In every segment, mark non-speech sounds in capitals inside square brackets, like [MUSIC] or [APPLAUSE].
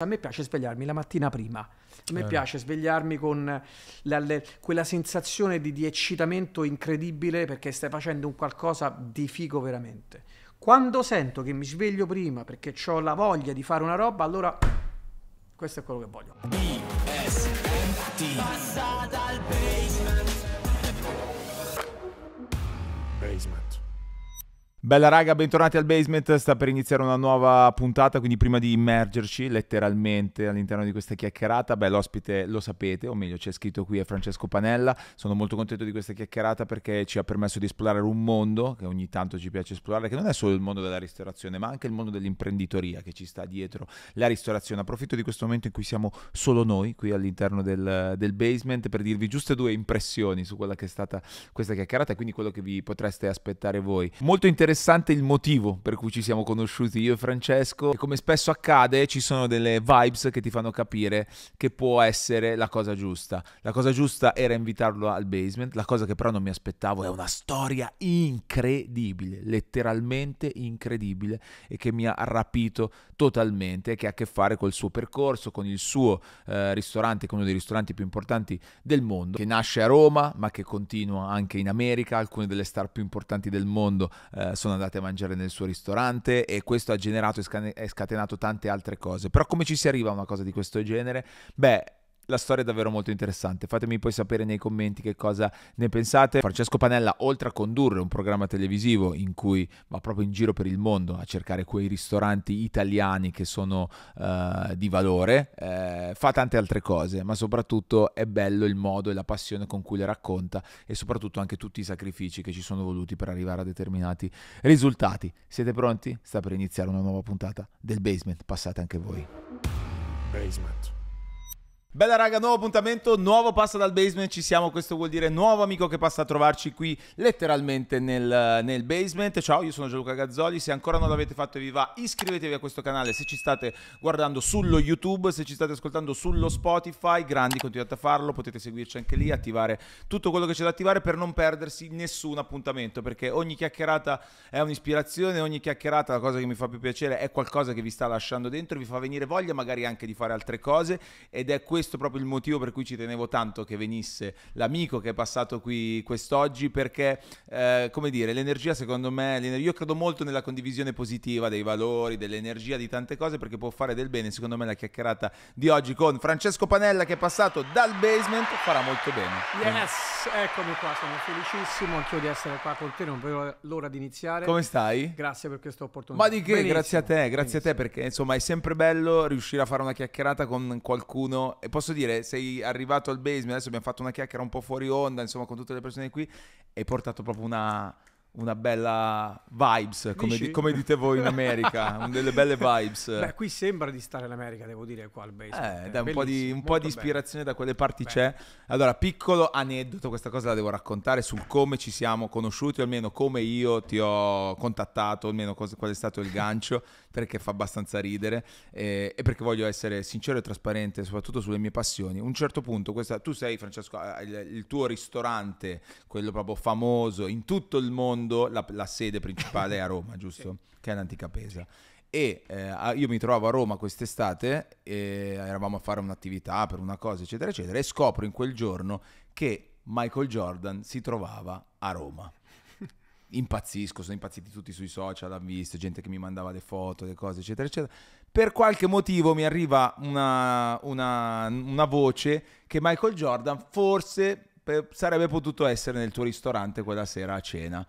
A me piace svegliarmi la mattina prima, a me Eh. piace svegliarmi con la- le- quella sensazione di, di eccitamento incredibile perché stai facendo un qualcosa di figo veramente. Quando sento che mi sveglio prima perché ho la voglia di fare una roba, allora questo è quello che voglio. Bella raga, bentornati al Basement, sta per iniziare una nuova puntata, quindi prima di immergerci letteralmente all'interno di questa chiacchierata, beh l'ospite lo sapete, o meglio c'è scritto qui è Francesco Panella, sono molto contento di questa chiacchierata perché ci ha permesso di esplorare un mondo che ogni tanto ci piace esplorare, che non è solo il mondo della ristorazione, ma anche il mondo dell'imprenditoria che ci sta dietro la ristorazione. Approfitto di questo momento in cui siamo solo noi qui all'interno del, del Basement per dirvi giuste due impressioni su quella che è stata questa chiacchierata e quindi quello che vi potreste aspettare voi. Molto interessante il motivo per cui ci siamo conosciuti io e Francesco e come spesso accade ci sono delle vibes che ti fanno capire che può essere la cosa giusta. La cosa giusta era invitarlo al basement, la cosa che però non mi aspettavo è una storia incredibile, letteralmente incredibile e che mi ha rapito totalmente, che ha a che fare col suo percorso, con il suo eh, ristorante, che è uno dei ristoranti più importanti del mondo, che nasce a Roma ma che continua anche in America, alcune delle star più importanti del mondo eh, sono andate a mangiare nel suo ristorante e questo ha generato e scatenato tante altre cose. Però come ci si arriva a una cosa di questo genere? Beh, la storia è davvero molto interessante. Fatemi poi sapere nei commenti che cosa ne pensate. Francesco Panella, oltre a condurre un programma televisivo in cui va proprio in giro per il mondo a cercare quei ristoranti italiani che sono eh, di valore, eh, fa tante altre cose, ma soprattutto è bello il modo e la passione con cui le racconta e soprattutto anche tutti i sacrifici che ci sono voluti per arrivare a determinati risultati. Siete pronti? Sta per iniziare una nuova puntata del Basement. Passate anche voi. Basement. Bella raga, nuovo appuntamento, nuovo passa dal basement, ci siamo, questo vuol dire nuovo amico che passa a trovarci qui letteralmente nel, nel basement. Ciao, io sono Gianluca Gazzoli, se ancora non l'avete fatto e vi va iscrivetevi a questo canale se ci state guardando sullo YouTube, se ci state ascoltando sullo Spotify, grandi continuate a farlo, potete seguirci anche lì, attivare tutto quello che c'è da attivare per non perdersi nessun appuntamento, perché ogni chiacchierata è un'ispirazione, ogni chiacchierata, la cosa che mi fa più piacere è qualcosa che vi sta lasciando dentro, vi fa venire voglia magari anche di fare altre cose ed è questo proprio il motivo per cui ci tenevo tanto che venisse l'amico che è passato qui quest'oggi perché eh, come dire l'energia secondo me io credo molto nella condivisione positiva dei valori dell'energia di tante cose perché può fare del bene secondo me la chiacchierata di oggi con Francesco Panella che è passato dal basement farà molto bene Yes, eccomi qua, sono felicissimo anch'io di essere qua con te, non vedo l'ora di iniziare. come stai? Grazie per questa opportunità. Ma di che? Benissimo, grazie a te, grazie a te benissimo. perché insomma è sempre bello riuscire a fare una chiacchierata con qualcuno posso dire sei arrivato al basement, adesso abbiamo fatto una chiacchiera un po' fuori onda insomma con tutte le persone qui hai portato proprio una, una bella vibes come, di- come dite voi in America, [LAUGHS] delle belle vibes. Beh, qui sembra di stare in America, devo dire, qua al basement. Eh, dai, un po' di, un po' di bello. ispirazione da quelle parti Beh. c'è. Allora, piccolo aneddoto, questa cosa la devo raccontare sul come ci siamo conosciuti, o almeno come io ti ho contattato, almeno cosa- qual è stato il gancio, perché fa abbastanza ridere eh, e perché voglio essere sincero e trasparente, soprattutto sulle mie passioni. A un certo punto, questa, tu sei, Francesco, il, tuo ristorante, quello proprio famoso in tutto il mondo, la, la sede principale è a Roma, [LAUGHS] giusto? Che è l'antica Pesa e eh, io mi trovavo a Roma quest'estate eravamo a fare un'attività per una cosa eccetera eccetera e scopro in quel giorno che Michael Jordan si trovava a Roma impazzisco, sono impazziti tutti sui social, hanno visto gente che mi mandava le foto, le cose eccetera eccetera per qualche motivo mi arriva una, una- una voce che Michael Jordan forse sarebbe potuto essere nel tuo ristorante quella sera a cena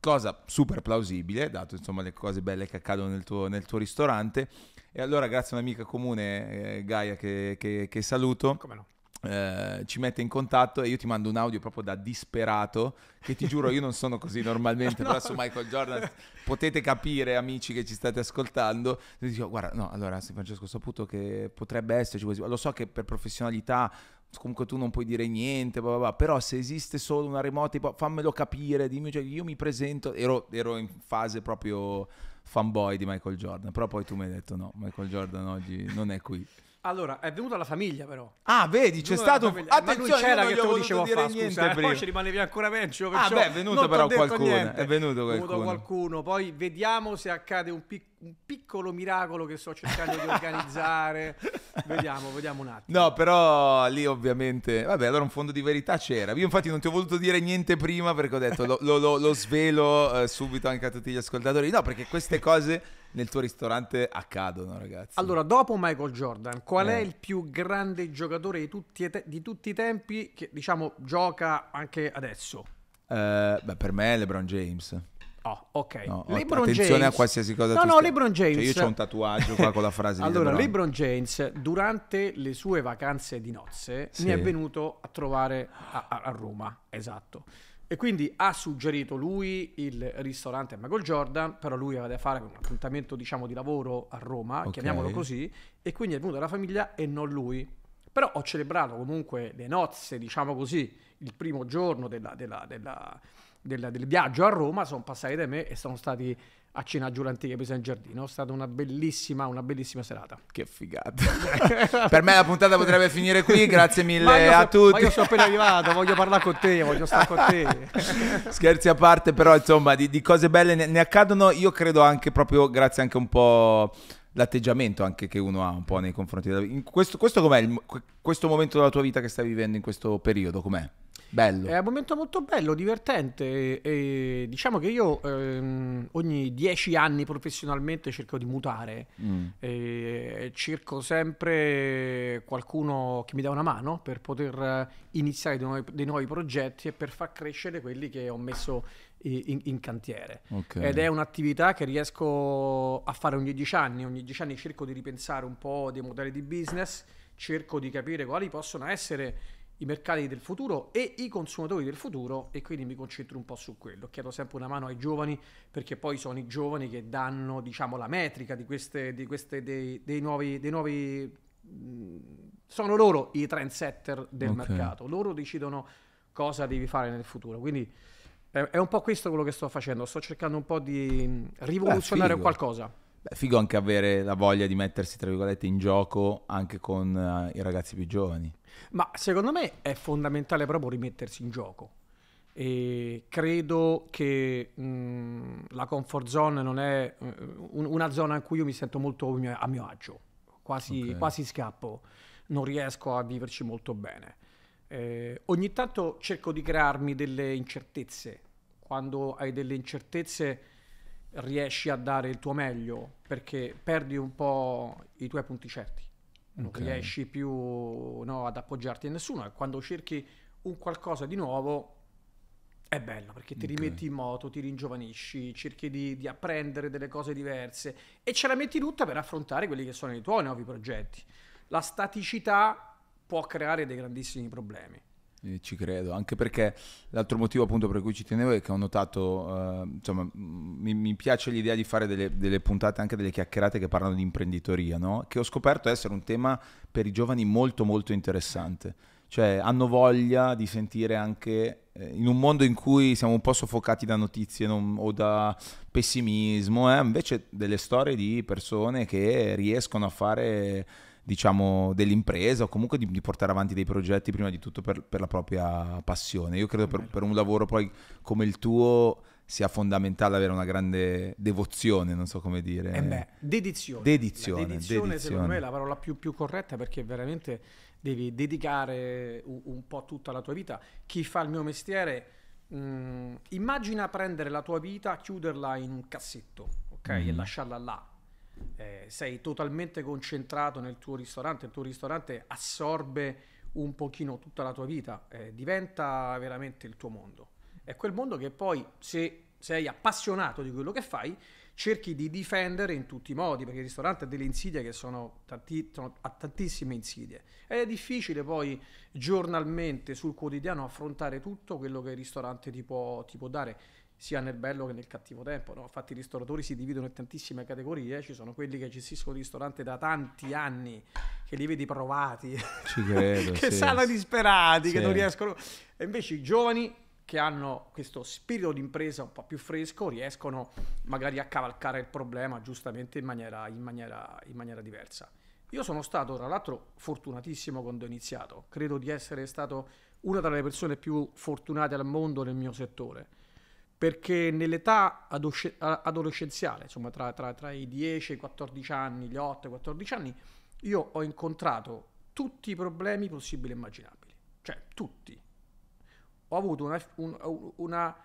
cosa super plausibile, dato insomma le cose belle che accadono nel tuo, nel tuo ristorante. E allora, grazie a un'amica comune, eh, Gaia, che, che- che saluto, Come no? Eh, ci mette in contatto e io ti mando un audio proprio da disperato, che ti giuro io non sono così normalmente, [LAUGHS] però su Michael Jordan potete capire, amici che ci state ascoltando. Dico, guarda, no, allora, sì, Francesco, ho saputo che potrebbe esserci così, lo so che per professionalità comunque tu non puoi dire niente, bla bla bla, però se esiste solo una remota, fammelo capire, dimmi, cioè, io mi presento, ero, ero in fase proprio fanboy di Michael Jordan, però poi tu mi hai detto no, Michael Jordan oggi non è qui. Allora, è venuta la famiglia però. Ah, vedi, c'è stato... lui Attenzione, c'era che te lo dicevo a fa, niente scusa, eh, prima. poi ci rimanevi ancora peggio. Ah, beh, è venuto però qualcuno, niente. è venuto venuto qualcuno. qualcuno. Poi vediamo se accade un piccolo un piccolo miracolo che sto cercando di organizzare. [LAUGHS] vediamo, vediamo un attimo. No, però lì ovviamente... Vabbè, allora un fondo di verità c'era. Io infatti non ti ho voluto dire niente prima perché ho detto lo, lo- lo- lo svelo eh, subito anche a tutti gli ascoltatori. No, perché queste cose nel tuo ristorante accadono, ragazzi. Allora, dopo Michael Jordan, qual è Eh. il più grande giocatore di tutti, i te- di tutti i tempi che diciamo gioca anche adesso? Eh, beh, per me è LeBron James. Oh, ok. No, LeBron attenzione James- a qualsiasi cosa No, no, stia- LeBron James. Cioè, io ho un tatuaggio qua con la frase [LAUGHS] Allora, LeBron. LeBron James, durante le sue vacanze di nozze, Sì. mi è venuto a trovare a, a- a Roma, esatto. E quindi ha suggerito lui il ristorante Michael Jordan, però lui aveva da fare un appuntamento, diciamo, di lavoro a Roma, Ok. chiamiamolo così, e quindi è venuta la famiglia e non lui. Però ho celebrato comunque le nozze, diciamo così, il primo giorno della- della- della- della- del viaggio a Roma, sono passati da me e sono stati a cena giù l'antica presa in giardino. È stata una bellissima, una bellissima serata. Che figata. [LAUGHS] per me la puntata potrebbe finire qui. Grazie mille a so- tutti. ma io sono appena arrivato, voglio parlare con te, voglio stare con te. [LAUGHS] Scherzi a parte, però insomma di, di cose belle ne, ne accadono. Io credo anche proprio grazie anche un po' l'atteggiamento anche che uno ha un po' nei confronti della in questo, questo com'è il questo momento della tua vita che stai vivendo in questo periodo com'è? Bello. È un momento molto bello, divertente. E, diciamo che io ehm, ogni dieci anni professionalmente cerco di mutare. Mm. E cerco sempre qualcuno che mi dà una mano per poter eh, iniziare dei nuovi, dei nuovi progetti e per far crescere quelli che ho messo in, in cantiere. Ok. Ed è un'attività che riesco a fare ogni dieci anni. Ogni dieci anni cerco di ripensare un po' dei modelli di business, cerco di capire quali possono essere i mercati del futuro e i consumatori del futuro e quindi mi concentro un po' su quello. Chiedo sempre una mano ai giovani perché poi sono i giovani che danno, diciamo, la metrica di queste, di queste dei, dei nuovi, dei nuovi mh, sono loro i trendsetter del Ok. mercato. Loro decidono cosa devi fare nel futuro. Quindi è, è un po' questo quello che sto facendo. Sto cercando un po' di rivoluzionare figo. qualcosa. Beh, figo anche avere la voglia di mettersi tra virgolette in gioco anche con eh, i ragazzi più giovani. Ma secondo me è fondamentale proprio rimettersi in gioco. E credo che mh, la comfort zone non è eh, un- una zona in cui io mi sento molto a mio, agio, quasi, Ok. quasi scappo, non riesco a viverci molto bene. Eh, ogni tanto cerco di crearmi delle incertezze. Quando hai delle incertezze riesci a dare il tuo meglio perché perdi un po' i tuoi punti certi non Ok. riesci più no, ad appoggiarti a nessuno e quando cerchi un qualcosa di nuovo è bello perché ti Ok. rimetti in moto, ti ringiovanisci, cerchi di, di apprendere delle cose diverse e ce la metti tutta per affrontare quelli che sono i tuoi nuovi progetti. La staticità può creare dei grandissimi problemi. Eh, Ci credo, anche perché l'altro motivo appunto per cui ci tenevo è che ho notato, eh, insomma, mi, mi piace l'idea di fare delle, delle puntate, anche delle chiacchierate che parlano di imprenditoria, no? Che ho scoperto essere un tema per i giovani molto molto interessante. Cioè hanno voglia di sentire anche eh, in un mondo in cui siamo un po' soffocati da notizie non- o da pessimismo, eh, invece delle storie di persone che riescono a fare diciamo, dell'impresa o comunque di, di portare avanti dei progetti prima di tutto per, per la propria passione. Io credo per, Bello. per un lavoro poi come il tuo sia fondamentale avere una grande devozione, non so come dire. Eh beh, dedizione. Dedizione, La dedizione, secondo dedizione. me è la parola più, più corretta perché veramente devi dedicare un, un po' tutta la tua vita. Chi fa il mio mestiere, mh, immagina prendere la tua vita, chiuderla in un cassetto, ok? E Mhm. lasciarla là. Eh, sei totalmente concentrato nel tuo ristorante, il tuo ristorante assorbe un pochino tutta la tua vita, eh, diventa veramente il tuo mondo. È quel mondo che poi, se sei appassionato di quello che fai, cerchi di difendere in tutti i modi, perché il ristorante ha delle insidie che sono, tanti- sono- ha tantissime insidie. Ed è difficile poi giornalmente sul quotidiano affrontare tutto quello che il ristorante ti può, ti può dare, sia nel bello che nel cattivo tempo. no? Infatti i ristoratori si dividono in tantissime categorie, ci sono quelli che gestiscono il ristorante da tanti anni, che li vedi provati, credo, [LAUGHS] che sì. sanno disperati, che Sì. non riescono... E invece i giovani che hanno questo spirito di impresa un po' più fresco riescono magari a cavalcare il problema giustamente in maniera, in maniera, in maniera diversa. Io sono stato, tra l'altro, fortunatissimo quando ho iniziato. Credo di essere stato una delle persone più fortunate al mondo nel mio settore. Perché nell'età adolescenziale, insomma tra, tra- tra i 10 e i 14 anni, gli 8 e i 14 anni, io ho incontrato tutti i problemi possibili e immaginabili, cioè tutti. Ho avuto una, un- una-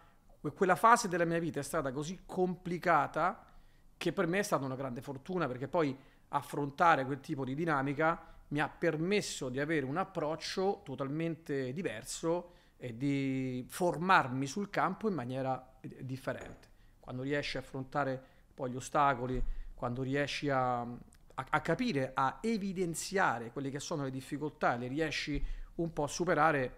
quella fase della mia vita è stata così complicata che per me è stata una grande fortuna perché poi affrontare quel tipo di dinamica mi ha permesso di avere un approccio totalmente diverso e di formarmi sul campo in maniera eh, differente. Quando riesci a affrontare poi gli ostacoli, quando riesci a, a, a capire, a evidenziare quelle che sono le difficoltà, le riesci un po' a superare.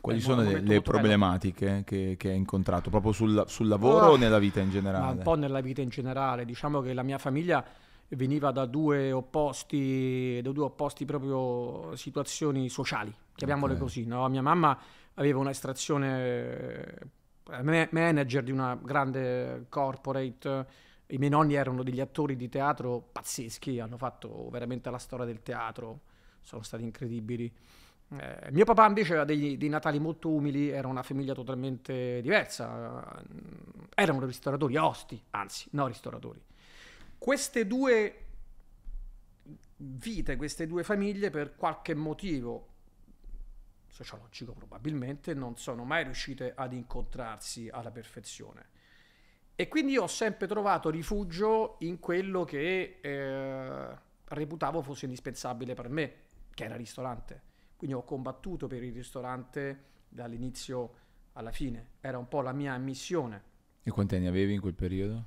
Quali sono le, le problematiche che, che hai incontrato proprio sul, sul lavoro Oh, o nella vita in generale? un po' nella vita in generale, diciamo che la mia famiglia veniva da due opposti, da due opposti proprio situazioni sociali, chiamiamole Ok. così. no? Mia mamma aveva un'estrazione eh, ma- manager di una grande corporate, i miei nonni erano degli attori di teatro pazzeschi, hanno fatto veramente la storia del teatro, sono stati incredibili. Eh, mio papà invece aveva degli- dei natali molto umili, era una famiglia totalmente diversa, eh, erano ristoratori, osti, anzi, no ristoratori. Queste due vite, queste due famiglie, per qualche motivo sociologico probabilmente, non sono mai riuscite ad incontrarsi alla perfezione. E quindi io ho sempre trovato rifugio in quello che eh, reputavo fosse indispensabile per me, che era il ristorante. Quindi ho combattuto per il ristorante dall'inizio alla fine, era un po' la mia missione. E quanti anni avevi in quel periodo?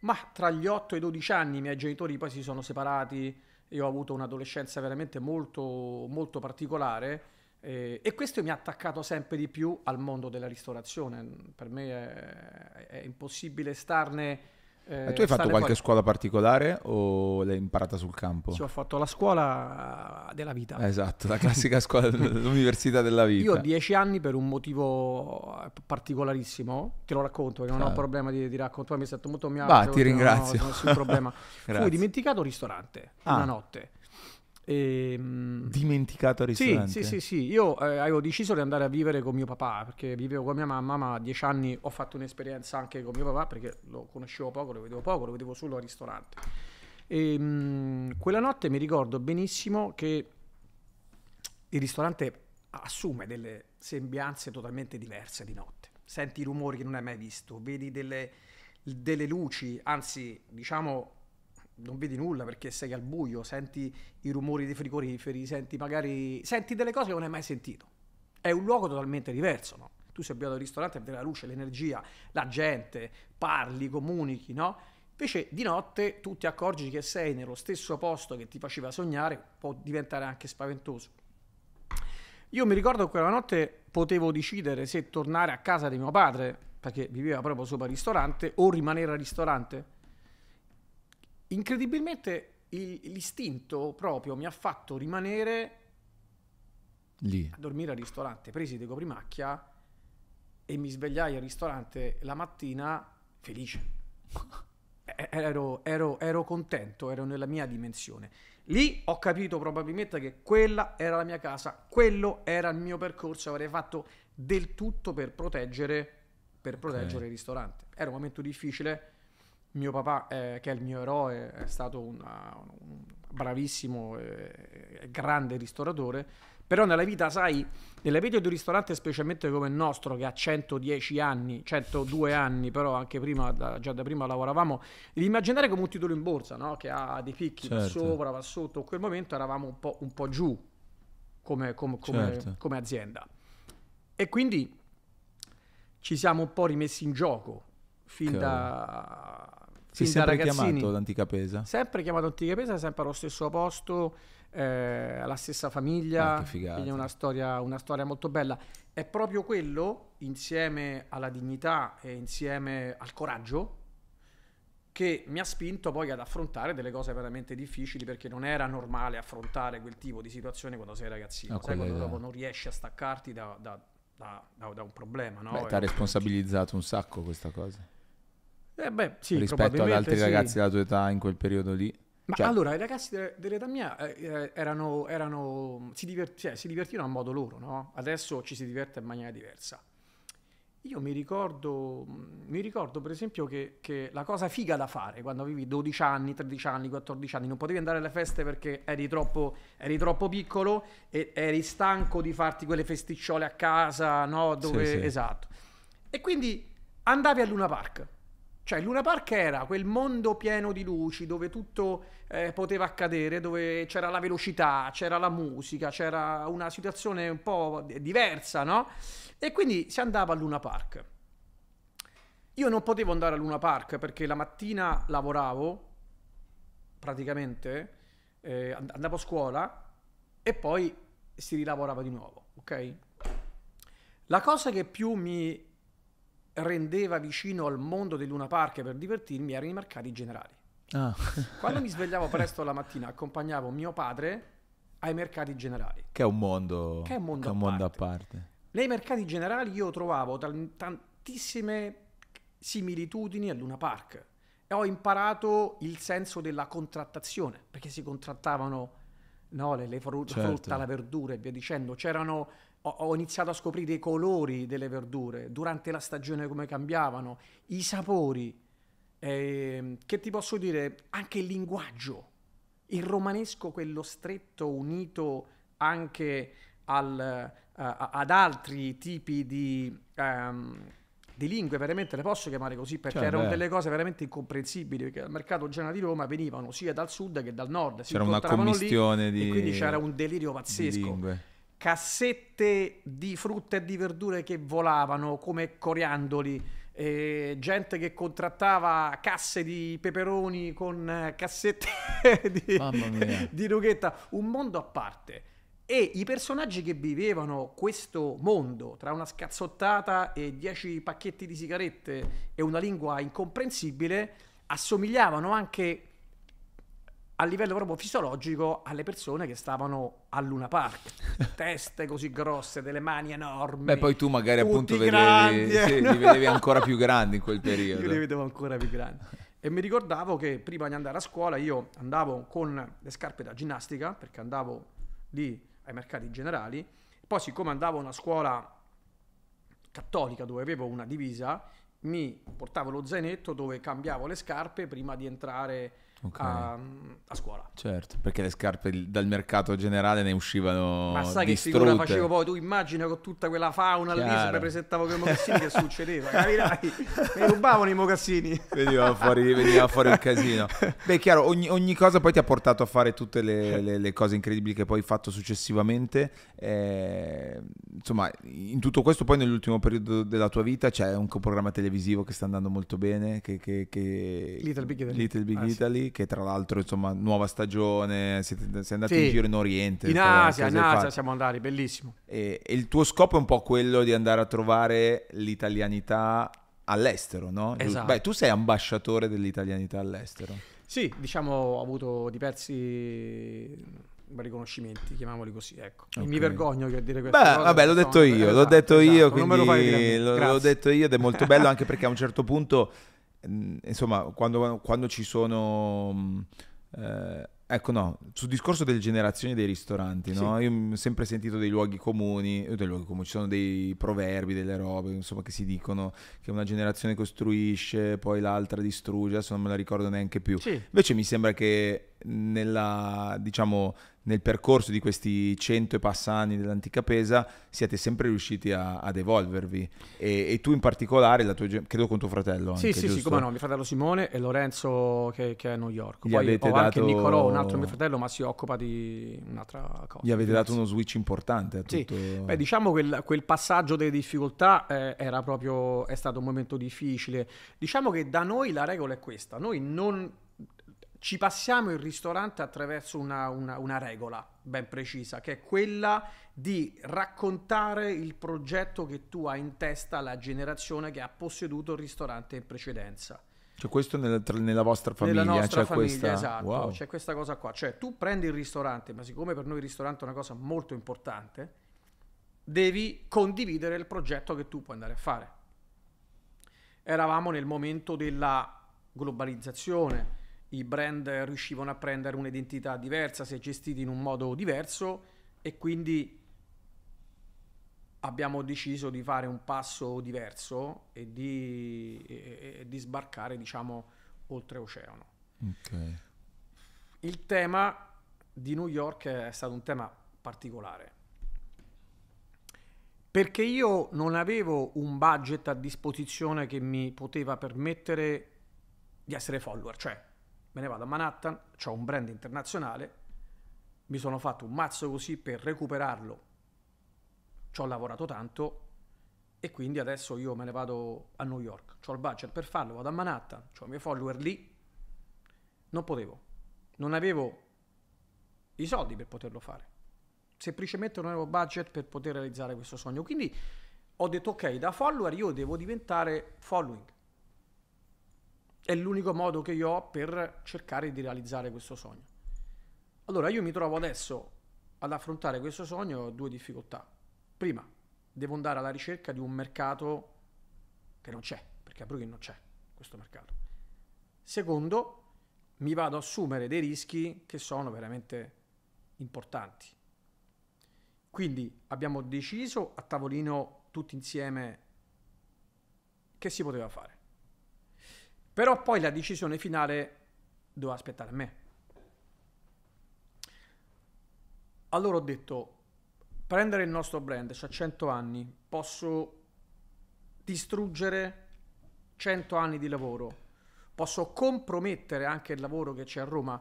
Ma tra gli 8 e i 12 anni i miei genitori poi si sono separati, io ho avuto un'adolescenza veramente molto, molto particolare eh, e questo mi ha attaccato sempre di più al mondo della ristorazione. Per me è, è impossibile starne... eh, E tu hai fatto qualche fuori. scuola particolare o l'hai imparata sul campo? Sì, ho fatto la scuola della vita. Esatto, la classica [LAUGHS] scuola dell'università della vita. Io ho dieci anni per un motivo particolarissimo, te lo racconto, perché non ho Certo. problema di, di raccontare, mi sento molto mio agio, ti non ho- ringrazio. non ho nessun problema. [LAUGHS] Fui dimenticato al ristorante Ah. una notte. Ehm, Dimenticato al sì, ristorante? sì, sì, sì, io eh, avevo deciso di andare a vivere con mio papà perché vivevo con mia mamma, ma a dieci anni ho fatto un'esperienza anche con mio papà perché lo conoscevo poco, lo vedevo poco, lo vedevo solo al ristorante. E, mh, quella notte mi ricordo benissimo che il ristorante assume delle sembianze totalmente diverse di notte. Senti i rumori che non hai mai visto, vedi delle, delle luci, anzi, diciamo, non vedi nulla perché sei al buio, senti i rumori dei frigoriferi, senti magari senti delle cose che non hai mai sentito. È un luogo totalmente diverso, no? Tu sei abituato al ristorante a vedere la luce, l'energia, la gente, parli, comunichi, no? Invece di notte tu ti accorgi che sei nello stesso posto che ti faceva sognare, può diventare anche spaventoso. Io mi ricordo che quella notte potevo decidere se tornare a casa di mio padre, perché viveva proprio sopra il ristorante, o rimanere al ristorante. Incredibilmente il- l'istinto proprio mi ha fatto rimanere Lì. a dormire al ristorante, presi di coprimacchia e mi svegliai al ristorante la mattina felice. [LAUGHS] Ero, ero- ero contento, ero nella mia dimensione. Lì ho capito probabilmente che quella era la mia casa, quello era il mio percorso, avrei fatto del tutto per proteggere, per proteggere il ristorante. Era un momento difficile. Mio papà, eh, che è il mio eroe, è stato una- un bravissimo e grande ristoratore. Però nella vita, sai, nella vita di un ristorante, specialmente come il nostro, che ha 110 anni, 102 anni, però anche prima, da- già da prima lavoravamo, devi immaginare come un titolo in borsa, no? Che ha dei picchi, va Certo. sopra, va sotto. In quel momento eravamo un po', un po' giù come, come- come- Certo. come azienda. E quindi ci siamo un po' rimessi in gioco fin Cavolo. da, Fin da sempre chiamato l'antica pesa? Sempre chiamato Antica Pesa, sempre allo stesso posto, eh, la stessa famiglia, Ah, quindi è una storia, una storia molto bella. È proprio quello, insieme alla dignità e insieme al coraggio, che mi ha spinto poi ad affrontare delle cose veramente difficili perché non era normale affrontare quel tipo di situazione quando sei ragazzino. A Sai quando dopo non riesci a staccarti da, da- da- da- un problema, no? Beh, ti ha responsabilizzato un sacco questa cosa. Eh beh, sì, rispetto ad altri sì. ragazzi della tua età in quel periodo lì. Ma Cioè, allora, i ragazzi de- dell'età mia eh, eh, erano, erano- si, divert- cioè, si divertivano a modo loro, no? Adesso ci si diverte in maniera diversa. Io mi ricordo, mi ricordo per esempio che, che la cosa figa da fare quando avevi 12 anni, 13 anni, 14 anni, non potevi andare alle feste perché eri troppo, eri troppo piccolo e eri stanco di farti quelle festicciole a casa, no? Dove, Sì, sì. Esatto. E quindi andavi a Luna Park. Cioè, il Luna Park era quel mondo pieno di luci dove tutto eh, poteva accadere, dove c'era la velocità, c'era la musica, c'era una situazione un po' di- diversa, no? E quindi si andava a Luna Park. Io non potevo andare a Luna Park perché la mattina lavoravo, praticamente, eh, and- andavo a scuola e poi si rilavorava di nuovo, ok? La cosa che più mi rendeva vicino al mondo del Luna Park per divertirmi erano i mercati generali. Ah. Quando mi [LAUGHS] svegliavo presto la mattina, accompagnavo mio padre ai mercati generali. che è un mondo, Che è un mondo che è un a mondo a parte. parte. Nei mercati generali io trovavo tantissime similitudini a Luna Park e ho imparato il senso della contrattazione, perché si contrattavano no, le, le fru- Certo. frutta, la verdura e via dicendo. C'erano, ho, ho iniziato a scoprire i colori delle verdure, durante la stagione come cambiavano, i sapori, ehm, che ti posso dire, anche il linguaggio. Il romanesco, quello stretto, unito anche al, eh, a- ad altri tipi di, ehm, di lingue, veramente le posso chiamare così perché Cioè, erano beh. delle cose veramente incomprensibili, perché al mercato generale di Roma venivano sia dal sud che dal nord, si C'era una incontravano lì commistione di, e quindi c'era un delirio pazzesco. Cassette di frutta e di verdure che volavano come coriandoli, eh, gente che contrattava casse di peperoni con eh, cassette [LAUGHS] di, di rughetta, un mondo a parte. E i personaggi che vivevano questo mondo tra una scazzottata e dieci pacchetti di sigarette e una lingua incomprensibile assomigliavano anche a livello proprio fisiologico alle persone che stavano a Luna Park. [LAUGHS] Teste così grosse, delle mani enormi. Beh, poi tu magari appunto vedevi, eh, sì, li vedevi ancora più grandi in quel [LAUGHS] Io periodo. li vedevo ancora più grandi. E mi ricordavo che prima di andare a scuola io andavo con le scarpe da ginnastica, perché andavo lì ai mercati generali. Poi, siccome andavo a una scuola cattolica dove avevo una divisa, mi portavo lo zainetto dove cambiavo le scarpe prima di entrare Ok. a, a scuola. Certo, perché le scarpe dal mercato generale ne uscivano Ma sai che distrutte. figura facevo poi? Tu immagina con tutta quella fauna lì, se Chiaro. presentavo con i mocassini che succedeva? Capirai? Mi rubavano i mocassini. Veniva fuori, veniva fuori un casino. Beh, chiaro, ogni, ogni cosa poi ti ha portato a fare tutte le, le- le cose incredibili che poi hai fatto successivamente. Eh, insomma, in tutto questo poi nell'ultimo periodo della tua vita c'è un programma televisivo che sta andando molto bene, che, che- che- Little Big Italy. Little Big Ah, sì. Che tra l'altro, insomma, nuova stagione, siete, sei andato Sì. in giro in Oriente. In Asia, in Asia siamo andati, bellissimo. E, e il tuo scopo è un po' quello di andare a trovare l'italianità all'estero, no? Esatto. Beh, tu sei ambasciatore dell'italianità all'estero. Sì, diciamo ho avuto diversi riconoscimenti, chiamiamoli così, ecco. E Ok. Mi vergogno che a dire questo. Beh, vabbè, l'ho detto io, l'ho detto io, a quindi l'ho, detto io ed è molto bello [LAUGHS] anche perché a un certo punto, insomma, quando, quando ci sono... eh, ecco no, sul discorso delle generazioni dei ristoranti, no? Io ho sempre sentito dei luoghi comuni, eh, dei luoghi comuni, ci sono dei proverbi, delle robe, insomma, che si dicono che una generazione costruisce, poi l'altra distrugge, adesso non me la ricordo neanche più. Sì. Invece mi sembra che nella, diciamo, nel percorso di questi cento e passa anni dell'antica Pesa siete sempre riusciti a- ad evolvervi e, e tu in particolare, la tua, credo con tuo fratello anche, Sì, sì, sì, giusto? come no, mio fratello Simone e Lorenzo che, che è a New York. Gli Poi avete ho anche dato- Niccolò, un altro mio fratello, ma si occupa di un'altra cosa. Gli avete dato uno switch importante a Sì. tutto... Beh, diciamo che il- quel passaggio delle difficoltà eh, era proprio, è stato un momento difficile. Diciamo che da noi la regola è questa, noi non ci passiamo il ristorante attraverso una, una- una regola ben precisa, che è quella di raccontare il progetto che tu hai in testa alla generazione che ha posseduto il ristorante in precedenza. Cioè questo nel- tra- nella vostra famiglia, Nella nostra c'è famiglia, questa... esatto, Wow. c'è questa cosa qua. Cioè, tu prendi il ristorante, ma siccome per noi il ristorante è una cosa molto importante, devi condividere il progetto che tu puoi andare a fare. Eravamo nel momento della globalizzazione, i brand riuscivano a prendere un'identità diversa se gestiti in un modo diverso e quindi abbiamo deciso di fare un passo diverso e di, e- e di sbarcare, diciamo, oltreoceano. Ok. Il tema di New York è stato un tema particolare. Perché io non avevo un budget a disposizione che mi poteva permettere di essere follower, cioè me ne vado a Manhattan, ho un brand internazionale, mi sono fatto un mazzo così per recuperarlo, ci ho lavorato tanto e quindi adesso io me ne vado a New York, ho il budget per farlo, vado a Manhattan, ho i miei follower lì, non potevo, non avevo i soldi per poterlo fare. Semplicemente non avevo budget per poter realizzare questo sogno. Quindi ho detto ok, da follower io devo diventare following. È l'unico modo che io ho per cercare di realizzare questo sogno. Allora io mi trovo adesso ad affrontare questo sogno ho due difficoltà. Prima, devo andare alla ricerca di un mercato che non c'è, perché a Brooklyn non c'è questo mercato. Secondo, mi vado ad assumere dei rischi che sono veramente importanti. Quindi abbiamo deciso a tavolino tutti insieme che si poteva fare. Però poi la decisione finale doveva aspettare me. Allora ho detto, prendere il nostro brand, c'ha 100 anni, posso distruggere 100 anni di lavoro, posso compromettere anche il lavoro che c'è a Roma,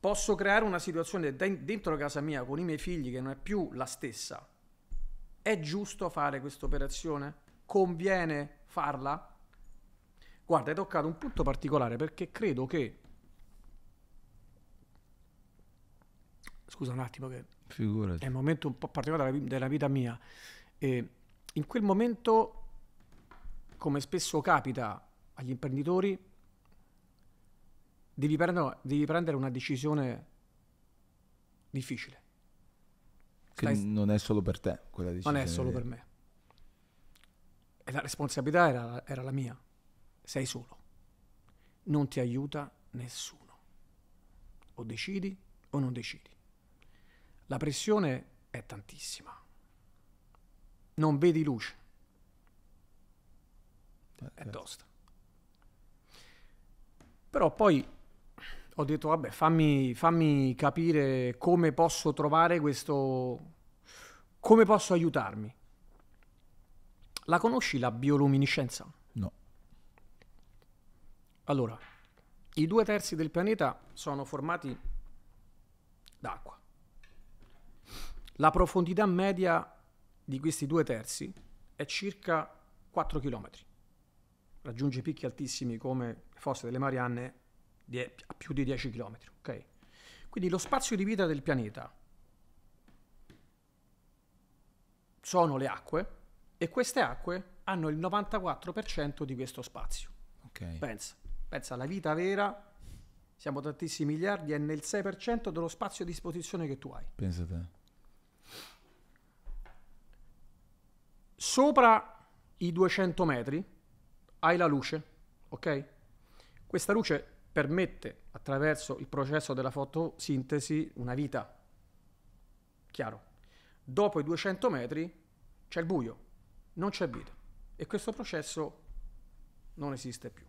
posso creare una situazione de- dentro casa mia con i miei figli che non è più la stessa. È giusto fare questa operazione? Conviene farla? Guarda, hai toccato un punto particolare perché credo che... Scusa un attimo che Figurati. è un momento un po' particolare della vi- della vita mia. E in quel momento, come spesso capita agli imprenditori, devi prendere, devi prendere una decisione difficile. Che Stai- non è solo per te quella non decisione. è solo lì. per me. E la responsabilità era, era la mia. Sei solo. Non ti aiuta nessuno. O decidi o non decidi. La pressione è tantissima. Non vedi luce. Eh, È certo. tosta. Però poi ho detto, vabbè, fammi, fammi capire come posso trovare questo... come posso aiutarmi. La conosci la bioluminescenza? Allora, i due terzi del pianeta sono formati d'acqua. La profondità media di questi due terzi è circa 4 km. Raggiunge picchi altissimi come le fosse delle Marianne a più di 10 km. ok? Quindi lo spazio di vita del pianeta sono le acque e queste acque hanno il 94% di questo spazio. Ok. Pensa, pensa, la vita vera, siamo tantissimi miliardi, è nel 6% dello spazio a disposizione che tu hai. Pensa te. Sopra i 200 metri hai la luce, ok? Questa luce permette, attraverso il processo della fotosintesi, una vita. Chiaro. Dopo i 200 metri c'è il buio, non c'è vita. E questo processo non esiste più.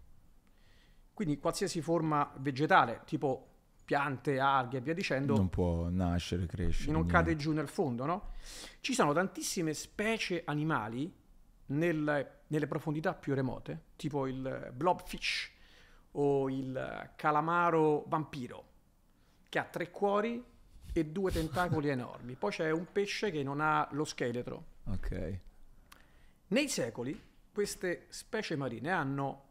Quindi qualsiasi forma vegetale, tipo piante, alghe e via dicendo, Non può nascere, crescere. non niente. cade giù nel fondo, no? Ci sono tantissime specie animali nel- nelle profondità più remote, tipo il blobfish o il calamaro vampiro, che ha tre cuori e due tentacoli [LAUGHS] enormi. Poi c'è un pesce che non ha lo scheletro. Ok. Nei secoli queste specie marine hanno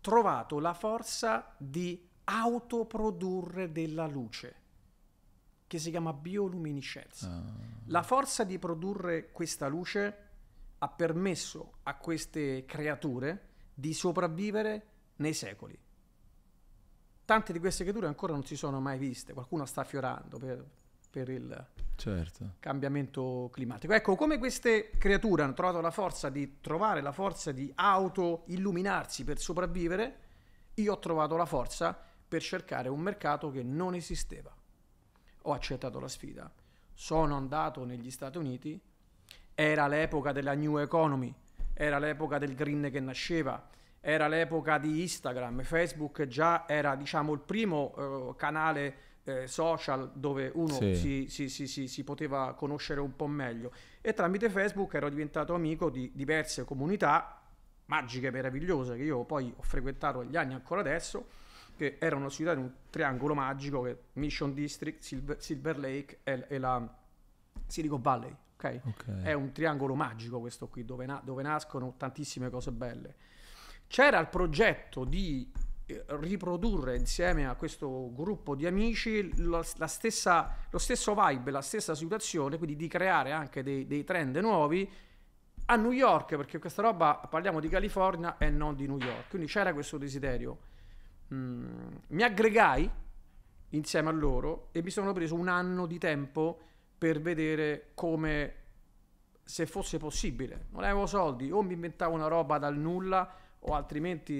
trovato la forza di autoprodurre della luce, che si chiama bioluminescenza. Ah, La forza di produrre questa luce ha permesso a queste creature di sopravvivere nei secoli. Tante di queste creature ancora non si sono mai viste, qualcuno sta fiorando per, per il certo. cambiamento climatico. Ecco, come queste creature hanno trovato la forza di trovare la forza di auto-illuminarsi per sopravvivere, io ho trovato la forza per cercare un mercato che non esisteva. Ho accettato la sfida. sono andato negli Stati Uniti, era l'epoca della New Economy, era l'epoca del green che nasceva, era l'epoca di Instagram, Facebook già era diciamo il primo eh, canale eh, social dove uno Sì. si, si- si- si- si poteva conoscere un po' meglio e tramite Facebook ero diventato amico di diverse comunità magiche, meravigliose che io poi ho frequentato negli anni ancora adesso che erano situate in un triangolo magico che Mission District, Silver, Silver Lake e, e la Silicon Valley, ok? Ok. È un triangolo magico questo qui, dove, na- dove nascono tantissime cose belle. C'era il progetto di riprodurre insieme a questo gruppo di amici la, la stessa, lo stesso vibe, la stessa situazione, quindi di creare anche dei, dei trend nuovi a New York, perché questa roba parliamo di California e non di New York, quindi c'era questo desiderio. Mm, mi aggregai insieme a loro e mi sono preso un anno di tempo per vedere come se fosse possibile. Non avevo soldi, o mi inventavo una roba dal nulla o altrimenti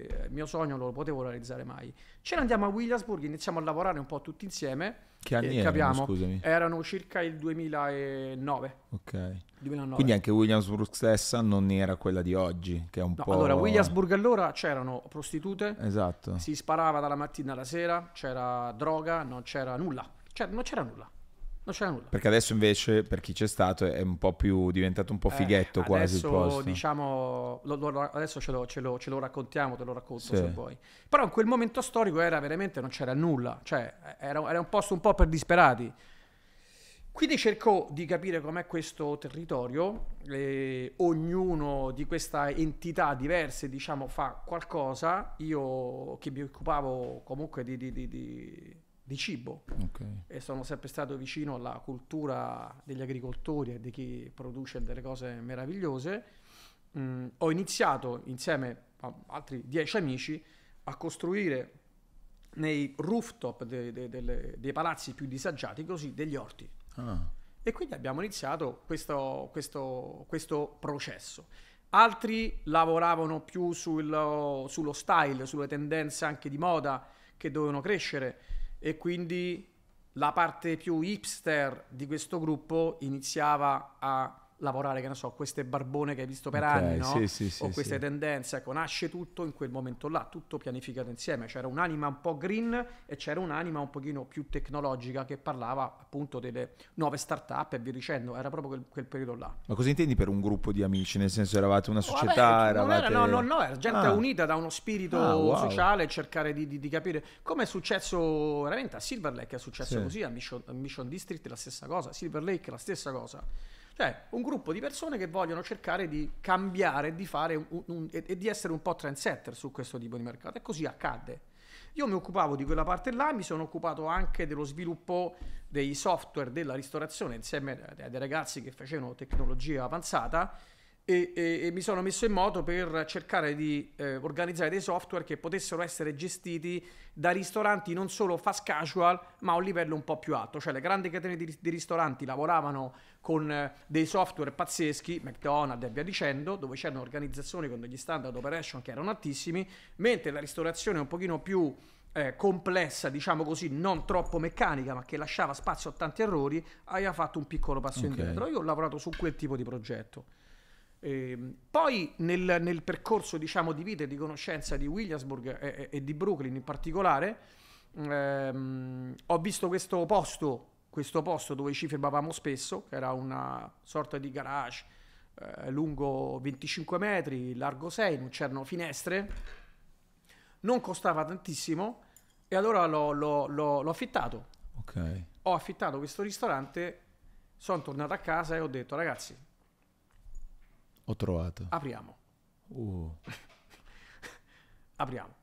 eh, il mio sogno non lo potevo realizzare mai. Ce ne andiamo a Williamsburg, iniziamo a lavorare un po' tutti insieme. Che anni e erano, capiamo, scusami? Erano circa il 2009. Ok. 2009. Quindi anche Williamsburg stessa non era quella di oggi, che è un No, po'... allora, Williamsburg allora c'erano prostitute, Esatto. si sparava dalla mattina alla sera, c'era droga, non c'era nulla. Cioè, non c'era nulla. Non c'era nulla. Perché adesso invece, per chi c'è stato, è un po' più diventato un po' fighetto Eh, quasi il adesso, posto. diciamo, lo- lo- adesso ce lo, ce lo- ce lo raccontiamo, te lo racconto Sì. se vuoi. Però in quel momento storico era veramente, non c'era nulla, cioè era, era un posto un po' per disperati. Quindi cerco di capire com'è questo territorio, e ognuno di queste entità diverse, diciamo, fa qualcosa. Io che mi occupavo comunque di, di- di- di- di cibo, Ok. e sono sempre stato vicino alla cultura degli agricoltori e di chi produce delle cose meravigliose. Mm, ho iniziato insieme a altri dieci amici a costruire nei rooftop de- de- delle- dei palazzi più disagiati così degli orti. Ah, E quindi abbiamo iniziato questo, questo- questo processo. Altri lavoravano più sul- sullo style, sulle tendenze anche di moda che dovevano crescere e quindi la parte più hipster di questo gruppo iniziava a lavorare, che ne so, queste barbone che hai visto per Ok, anni, no? sì, sì, sì, o queste tendenze, ecco, nasce tutto in quel momento là, tutto pianificato insieme. C'era un'anima un po' green e c'era un'anima un pochino più tecnologica che parlava appunto delle nuove start-up e via dicendo, era proprio quel, quel periodo là. Ma cosa intendi per un gruppo di amici? Nel senso eravate una Vabbè, società? non eravate... era, no, no, no, era gente Ah. unita da uno spirito Ah, wow. sociale cercare di, di- di capire come è successo veramente a Silver Lake è successo Sì. così, a Mission, a Mission District la stessa cosa, Silver Lake la stessa cosa. Cioè, un gruppo di persone che vogliono cercare di cambiare di un- un- e, e di essere un po' trendsetter su questo tipo di mercato. E così accadde. Io mi occupavo di quella parte là, mi sono occupato anche dello sviluppo dei software della ristorazione insieme a a dei ragazzi che facevano tecnologia avanzata e, e- e mi sono messo in moto per cercare di eh, organizzare dei software che potessero essere gestiti da ristoranti non solo fast casual, ma a un livello un po' più alto. Cioè le grandi catene di, di ristoranti lavoravano con eh, dei software pazzeschi, McDonald's e via dicendo, dove c'erano organizzazioni con degli standard operation che erano altissimi, mentre la ristorazione un pochino più eh, complessa, diciamo così, non troppo meccanica, ma che lasciava spazio a tanti errori, aveva fatto un piccolo passo Ok. indietro. Io ho lavorato su quel tipo di progetto. Ehm, poi nel, nel percorso diciamo, di vita e di conoscenza di Williamsburg e, e- di Brooklyn in particolare, ehm, ho visto questo posto, questo posto dove ci fermavamo spesso, che era una sorta di garage eh, lungo 25 metri, largo 6, non c'erano finestre, non costava tantissimo e allora l'ho, l'ho- l'ho- l'ho affittato. Ok. Ho affittato questo ristorante, sono tornato a casa e ho detto ragazzi, Ho trovato. apriamo. Uh. [LAUGHS] Apriamo.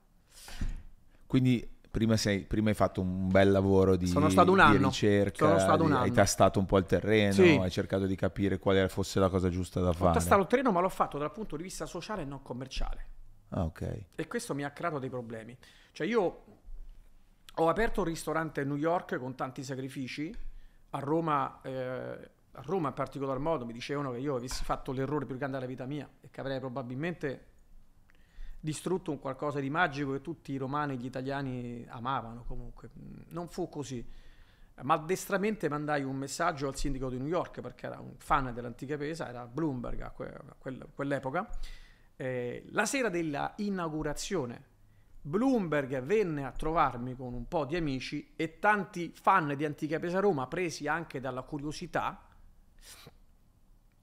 Quindi prima, sei, prima hai fatto un bel lavoro di, Sono stato un di anno. ricerca, Sono stato un di- hai anno. tastato un po' il terreno, Sì. hai cercato di capire quale fosse la cosa giusta da Ho fare. tastato il terreno, ma l'ho fatto dal punto di vista sociale e non commerciale. Ah, ok. E questo mi ha creato dei problemi. Cioè io ho aperto un ristorante a New York con tanti sacrifici. A Roma, eh, a Roma in particolar modo, mi dicevano che io avessi fatto l'errore più grande della vita mia e che avrei probabilmente distrutto un qualcosa di magico che tutti i romani e gli italiani amavano comunque. Non fu così. maldestramente mandai un messaggio al sindaco di New York perché era un fan dell'antica pesa, era Bloomberg a que- a quel- quell'epoca. Eh, la sera della inaugurazione Bloomberg venne a trovarmi con un po' di amici e tanti fan di Antica Pesa Roma, presi anche dalla curiosità,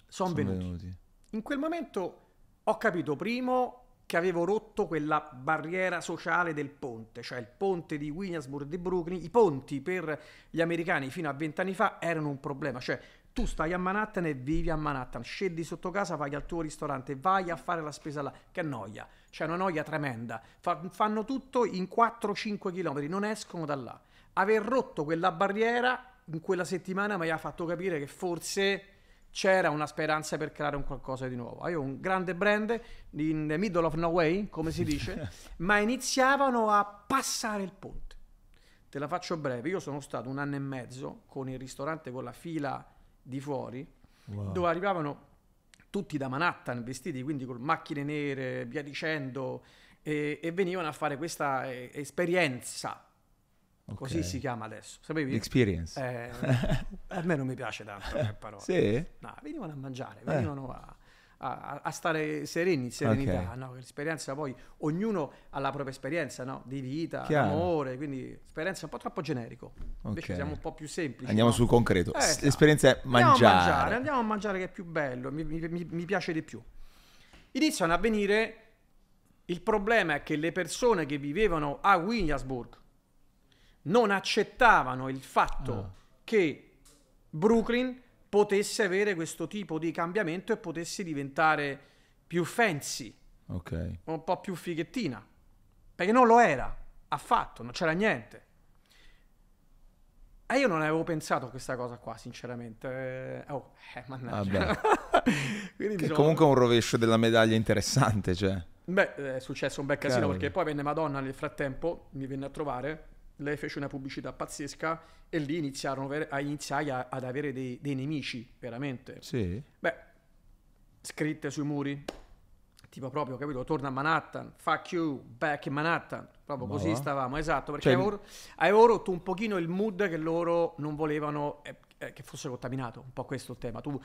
sono venuti. venuti. In quel momento ho capito primo che avevo rotto quella barriera sociale del ponte, cioè il ponte di Williamsburg di Brooklyn. I ponti per gli americani fino a vent'anni fa erano un problema, cioè tu stai a Manhattan e vivi a Manhattan, scendi sotto casa, vai al tuo ristorante, vai a fare la spesa là, che noia, c'è una noia tremenda, Fa- fanno tutto in 4-5 km, non escono da là. Aver rotto quella barriera in quella settimana mi ha fatto capire che forse c'era una speranza per creare un qualcosa di nuovo. Io ho un grande brand in the middle of nowhere, come si dice, [LAUGHS] ma iniziavano a passare il ponte. Te la faccio breve, io sono stato un anno e mezzo con il ristorante con la fila di fuori, Wow. dove arrivavano tutti da Manhattan vestiti quindi con macchine nere, via dicendo, e, e venivano a fare questa eh, esperienza, così Ok. si chiama adesso. Sapevi? Experience. Eh, [LAUGHS] a me non mi piace tanto come parola. Sì? No, venivano a mangiare, venivano a, a- a stare sereni, in serenità. Ok. No? L'esperienza poi, ognuno ha la propria esperienza no? di vita, Chiaro. amore, quindi esperienza un po' troppo generico. Invece Ok. siamo un po' più semplici. Andiamo no? sul concreto. Eh. L'esperienza è Andiamo mangiare. a mangiare, andiamo a mangiare che è più bello, mi- mi- mi piace di più. Iniziano a venire, il problema è che le persone che vivevano a Williamsburg non accettavano il fatto Ah. che Brooklyn potesse avere questo tipo di cambiamento e potesse diventare più fancy, Ok. un po' più fighettina, perché non lo era affatto, non c'era niente. E io non avevo pensato a questa cosa qua, sinceramente. Eh, oh, eh, mannaggia. [LAUGHS] Quindi mi Che sono- comunque è un rovescio della medaglia interessante, cioè. Beh, è successo un bel casino Cavolo. perché poi venne Madonna nel frattempo, mi venne a trovare, lei fece una pubblicità pazzesca e lì iniziarono a iniziai a- ad avere dei, dei nemici, veramente. Sì. Beh, scritte sui muri, tipo proprio, capito, torna a Manhattan, fuck you, back in Manhattan, proprio Ma così va. stavamo, esatto, perché Cioè- avevo, avevo rotto un pochino il mood che loro non volevano eh, eh, che fosse contaminato, un po' questo il tema. Tu,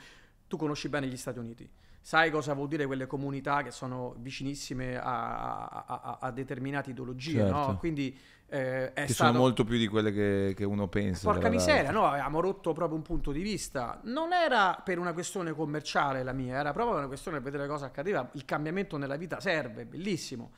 tu conosci bene gli Stati Uniti, sai cosa vuol dire quelle comunità che sono vicinissime a, a- a- a determinate ideologie, no? Certo. Quindi eh, Che stato... sono molto più di quelle che, che uno pensa. Porca miseria, no, avevamo rotto proprio un punto di vista. Non era per una questione commerciale la mia, era proprio una questione per vedere cosa accadeva. Il cambiamento nella vita serve, bellissimo.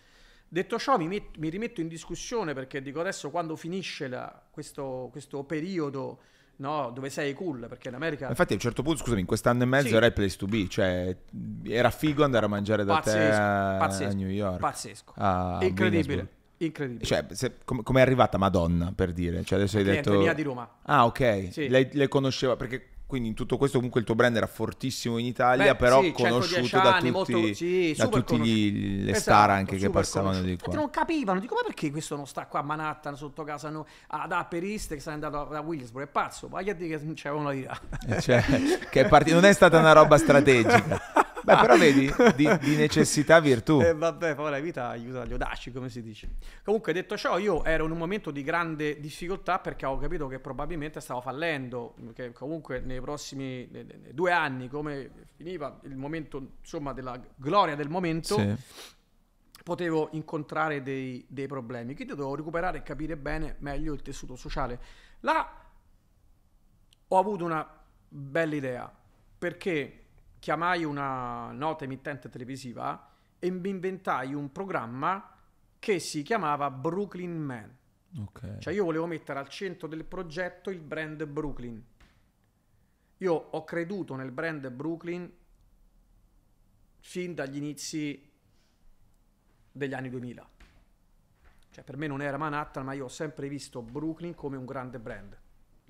Detto ciò, mi, met- mi rimetto in discussione perché dico adesso quando finisce la- questo, questo periodo no, dove sei cool, perché in America... Infatti a un certo punto, scusami, in quest'anno e mezzo Sì. era il place to be, cioè era figo andare a mangiare da te Pazzesco, a, pazzesco, a New York. Pazzesco. a incredibile. Incredibile. Cioè, se- com- come è arrivata Madonna, per dire? Cioè adesso hai Cliente detto... mia di Roma. Ah, ok. Sì. Lei, lei conosceva, perché quindi in tutto questo comunque il tuo brand era fortissimo in Italia, Beh, però sì, 110 conosciuto da anni, tutti, molto- sì, da tutti gli- le Esatto, star anche che passavano di qua. Non capivano, dico ma perché questo non sta qua a Manhattan sotto casa no, ad East che sta andato da Williamsburg, è pazzo, vai a dire che non c'è uno di là. Eh, Cioè, che è non è stata una roba strategica. [LAUGHS] Beh, però vedi, di, di necessità virtù. E vabbè, poi la vita aiuta gli audaci, come si dice. Comunque, detto ciò, io ero in un momento di grande difficoltà perché avevo capito che probabilmente stavo fallendo, che comunque nei prossimi due anni, come finiva il momento, insomma, della gloria del momento, Sì. potevo incontrare dei, dei problemi. Quindi dovevo recuperare e capire bene meglio il tessuto sociale. Là ho avuto una bella idea perché chiamai una nota emittente televisiva e mi inventai un programma che si chiamava Brooklyn Man. Ok. Cioè io volevo mettere al centro del progetto il brand Brooklyn. Io ho creduto nel brand Brooklyn fin dagli inizi degli anni 2000. Cioè per me non era Manhattan, ma io ho sempre visto Brooklyn come un grande brand.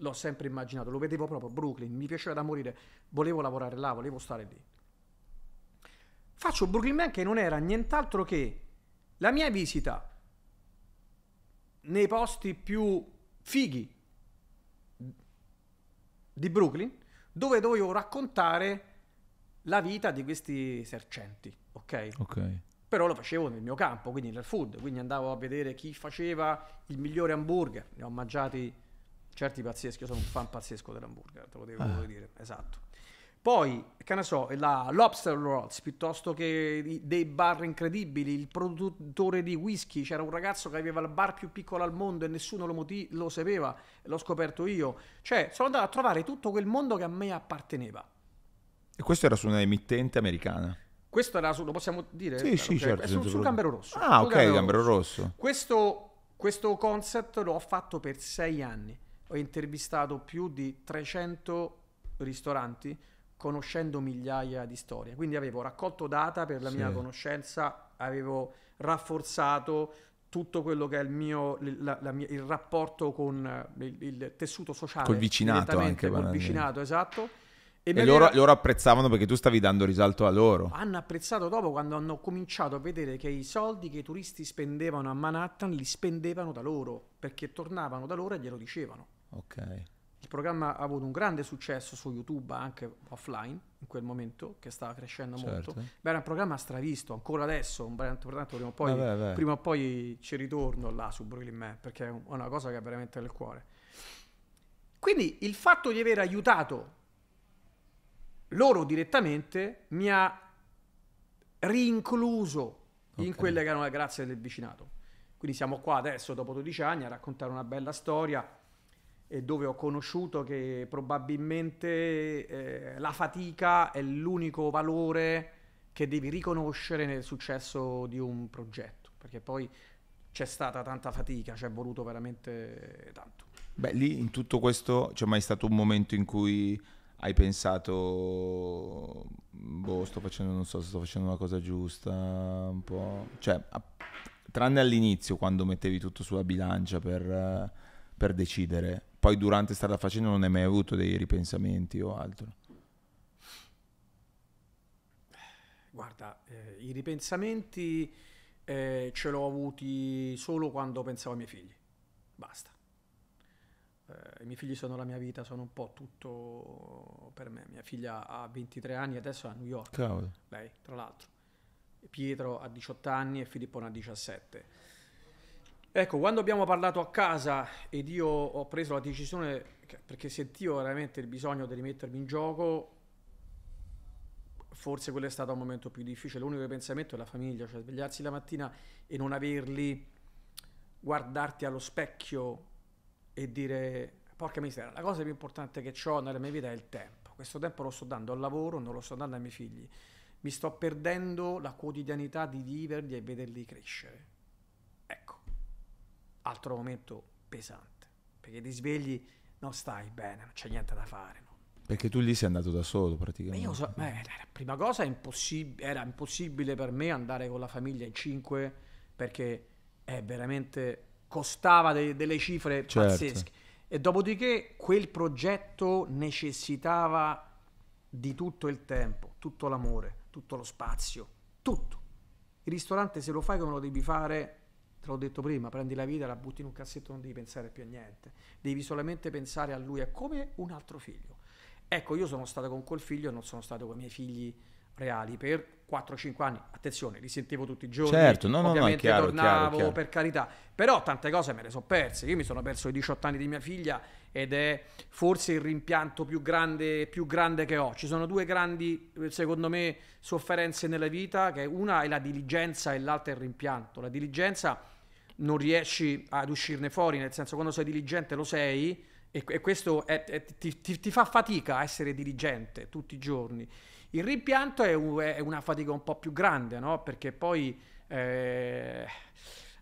L'ho sempre immaginato, lo vedevo proprio Brooklyn, mi piaceva da morire, volevo lavorare là, volevo stare lì. Faccio Brooklyn Man che non era nient'altro che la mia visita nei posti più fighi di Brooklyn, dove dovevo raccontare la vita di questi sercenti, ok? Ok. Però lo facevo nel mio campo, quindi nel food, quindi andavo a vedere chi faceva il migliore hamburger, ne ho mangiati Certi pazzeschi, io sono un fan pazzesco dell'hamburger, te lo devo Ah. dire, esatto. Poi, che ne so, la Lobster Rolls, piuttosto che dei bar incredibili, il produttore di whisky, c'era un ragazzo che aveva il bar più piccolo al mondo e nessuno lo, moti- lo sapeva, l'ho scoperto io. Cioè, sono andato a trovare tutto quel mondo che a me apparteneva. E questo era su una emittente americana. Questo era su, lo possiamo dire? Sì, sì, Ok, certo, È sul. Gambero Rosso. Ah, ok, Gambero Rosso. Questo, questo concept l'ho fatto per sei anni. Ho intervistato più di 300 ristoranti conoscendo migliaia di storie. Quindi avevo raccolto data per la Sì. mia conoscenza, avevo rafforzato tutto quello che è il mio la- la mia- il rapporto con eh, il, il tessuto sociale Col vicinato anche, col vicinato esatto E mi loro, aveva- loro apprezzavano perché tu stavi dando risalto a loro. hanno apprezzato dopo quando hanno cominciato a vedere che i soldi che i turisti spendevano a Manhattan li spendevano da loro perché tornavano da loro e glielo dicevano. Ok. Il programma ha avuto un grande successo su YouTube anche offline in quel momento che stava crescendo molto. Certo. Beh, era un programma stravisto ancora adesso, un brand- pertanto prima o poi, Vabbè, vabbè. prima o poi ci ritorno là su Brooklyn Man perché è un- una cosa che è veramente nel cuore. Quindi il fatto di aver aiutato loro direttamente mi ha rincluso in Ok. quelle che erano le grazie del vicinato. Quindi siamo qua adesso, dopo 12 anni, a raccontare una bella storia e dove ho conosciuto che probabilmente eh, la fatica è l'unico valore che devi riconoscere nel successo di un progetto, perché poi c'è stata tanta fatica, ci è voluto veramente tanto. Beh, lì in tutto questo c'è mai stato un momento in cui hai pensato, boh, sto facendo, non so sto facendo una cosa giusta, un po'... Cioè, a- tranne all'inizio, quando mettevi tutto sulla bilancia per, eh, per decidere, poi durante strada facendo non hai mai avuto dei ripensamenti o altro. Guarda, eh, i ripensamenti eh, ce l'ho avuti solo quando pensavo ai miei figli. Basta. Eh, I miei figli sono la mia vita, sono un po' tutto per me. Mia figlia ha 23 anni e adesso è a New York, Cavolo. lei tra l'altro. Pietro ha 18 anni e Filippo ne ha 17. Ecco, quando abbiamo parlato a casa ed io ho preso la decisione, perché sentivo veramente il bisogno di rimettermi in gioco, forse quello è stato un momento più difficile. L'unico pensamento è la famiglia, cioè svegliarsi la mattina e non averli, guardarti allo specchio e dire, porca miseria, la cosa più importante che ho nella mia vita è il tempo. Questo tempo lo sto dando al lavoro, non lo sto dando ai miei figli. Mi sto perdendo la quotidianità di viverli e vederli crescere. Altro momento pesante, perché ti svegli, non stai bene, non c'è niente da fare. no? Perché tu lì sei andato da solo praticamente. io so, beh, la prima cosa impossib- era impossibile per me andare con la famiglia in cinque perché è veramente costava de- delle cifre Certo. pazzesche. E dopodiché quel progetto necessitava di tutto il tempo, tutto l'amore, tutto lo spazio, tutto. Il ristorante se lo fai come lo devi fare, te l'ho detto prima, prendi la vita, la butti in un cassetto, non devi pensare più a niente. Devi solamente pensare a lui, è come un altro figlio. Ecco, io sono stato con quel figlio non sono stato con i miei figli reali per 4-5 anni. Attenzione, li sentivo tutti i giorni. Certo, no, no, no, è ovviamente chiaro, tornavo chiaro, chiaro. per carità. Però tante cose me le sono perse. Io mi sono perso i 18 anni di mia figlia ed è forse il rimpianto più grande, più grande che ho. Ci sono due grandi, secondo me, sofferenze nella vita, che una è la diligenza e l'altra è il rimpianto. La diligenza non riesci ad uscirne fuori, nel senso quando sei diligente lo sei e, e questo è- è- ti, ti- ti fa fatica a essere diligente tutti i giorni. Il rimpianto è, un- è una fatica un po' più grande, no? Perché poi eh,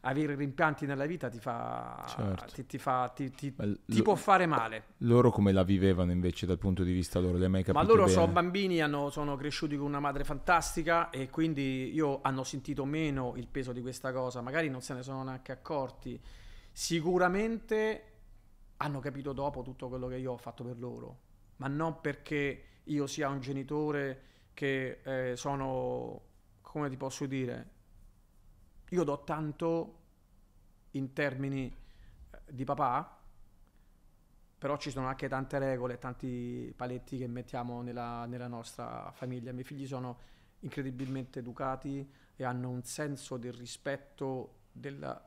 avere rimpianti nella vita ti fa, Certo. ti, ti fa- ti- ti- l- ti può fare male. Loro come la vivevano invece dal punto di vista loro? Le hai mai capito Ma loro bene? sono bambini, hanno- sono cresciuti con una madre fantastica e quindi io hanno sentito meno il peso di questa cosa, magari non se ne sono neanche accorti. Sicuramente hanno capito dopo tutto quello che io ho fatto per loro, ma non perché io sia un genitore che eh, sono, come ti posso dire, io do tanto in termini eh, di papà, però ci sono anche tante regole, tanti paletti che mettiamo nella, nella nostra famiglia. I miei figli sono incredibilmente educati e hanno un senso del rispetto della,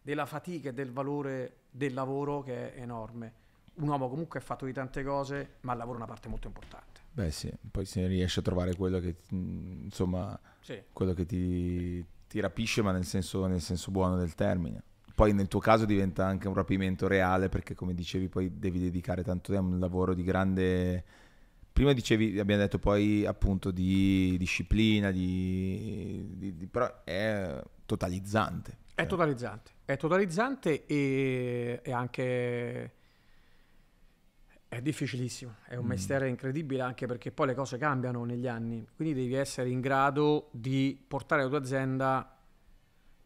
della fatica e del valore del lavoro che è enorme. un uomo comunque è fatto di tante cose, ma il lavoro è una parte molto importante. Beh sì, poi se riesci a trovare quello che, insomma, Sì. quello che ti, ti rapisce, ma nel senso, nel senso buono del termine. Poi nel tuo caso diventa anche un rapimento reale perché come dicevi poi devi dedicare tanto tempo a un lavoro di grande... Prima dicevi, abbiamo detto poi appunto di disciplina, di, di- di- però è totalizzante. È totalizzante, è totalizzante e, e anche è difficilissimo, è un Mm. mestiere incredibile anche perché poi le cose cambiano negli anni, quindi devi essere in grado di portare la tua azienda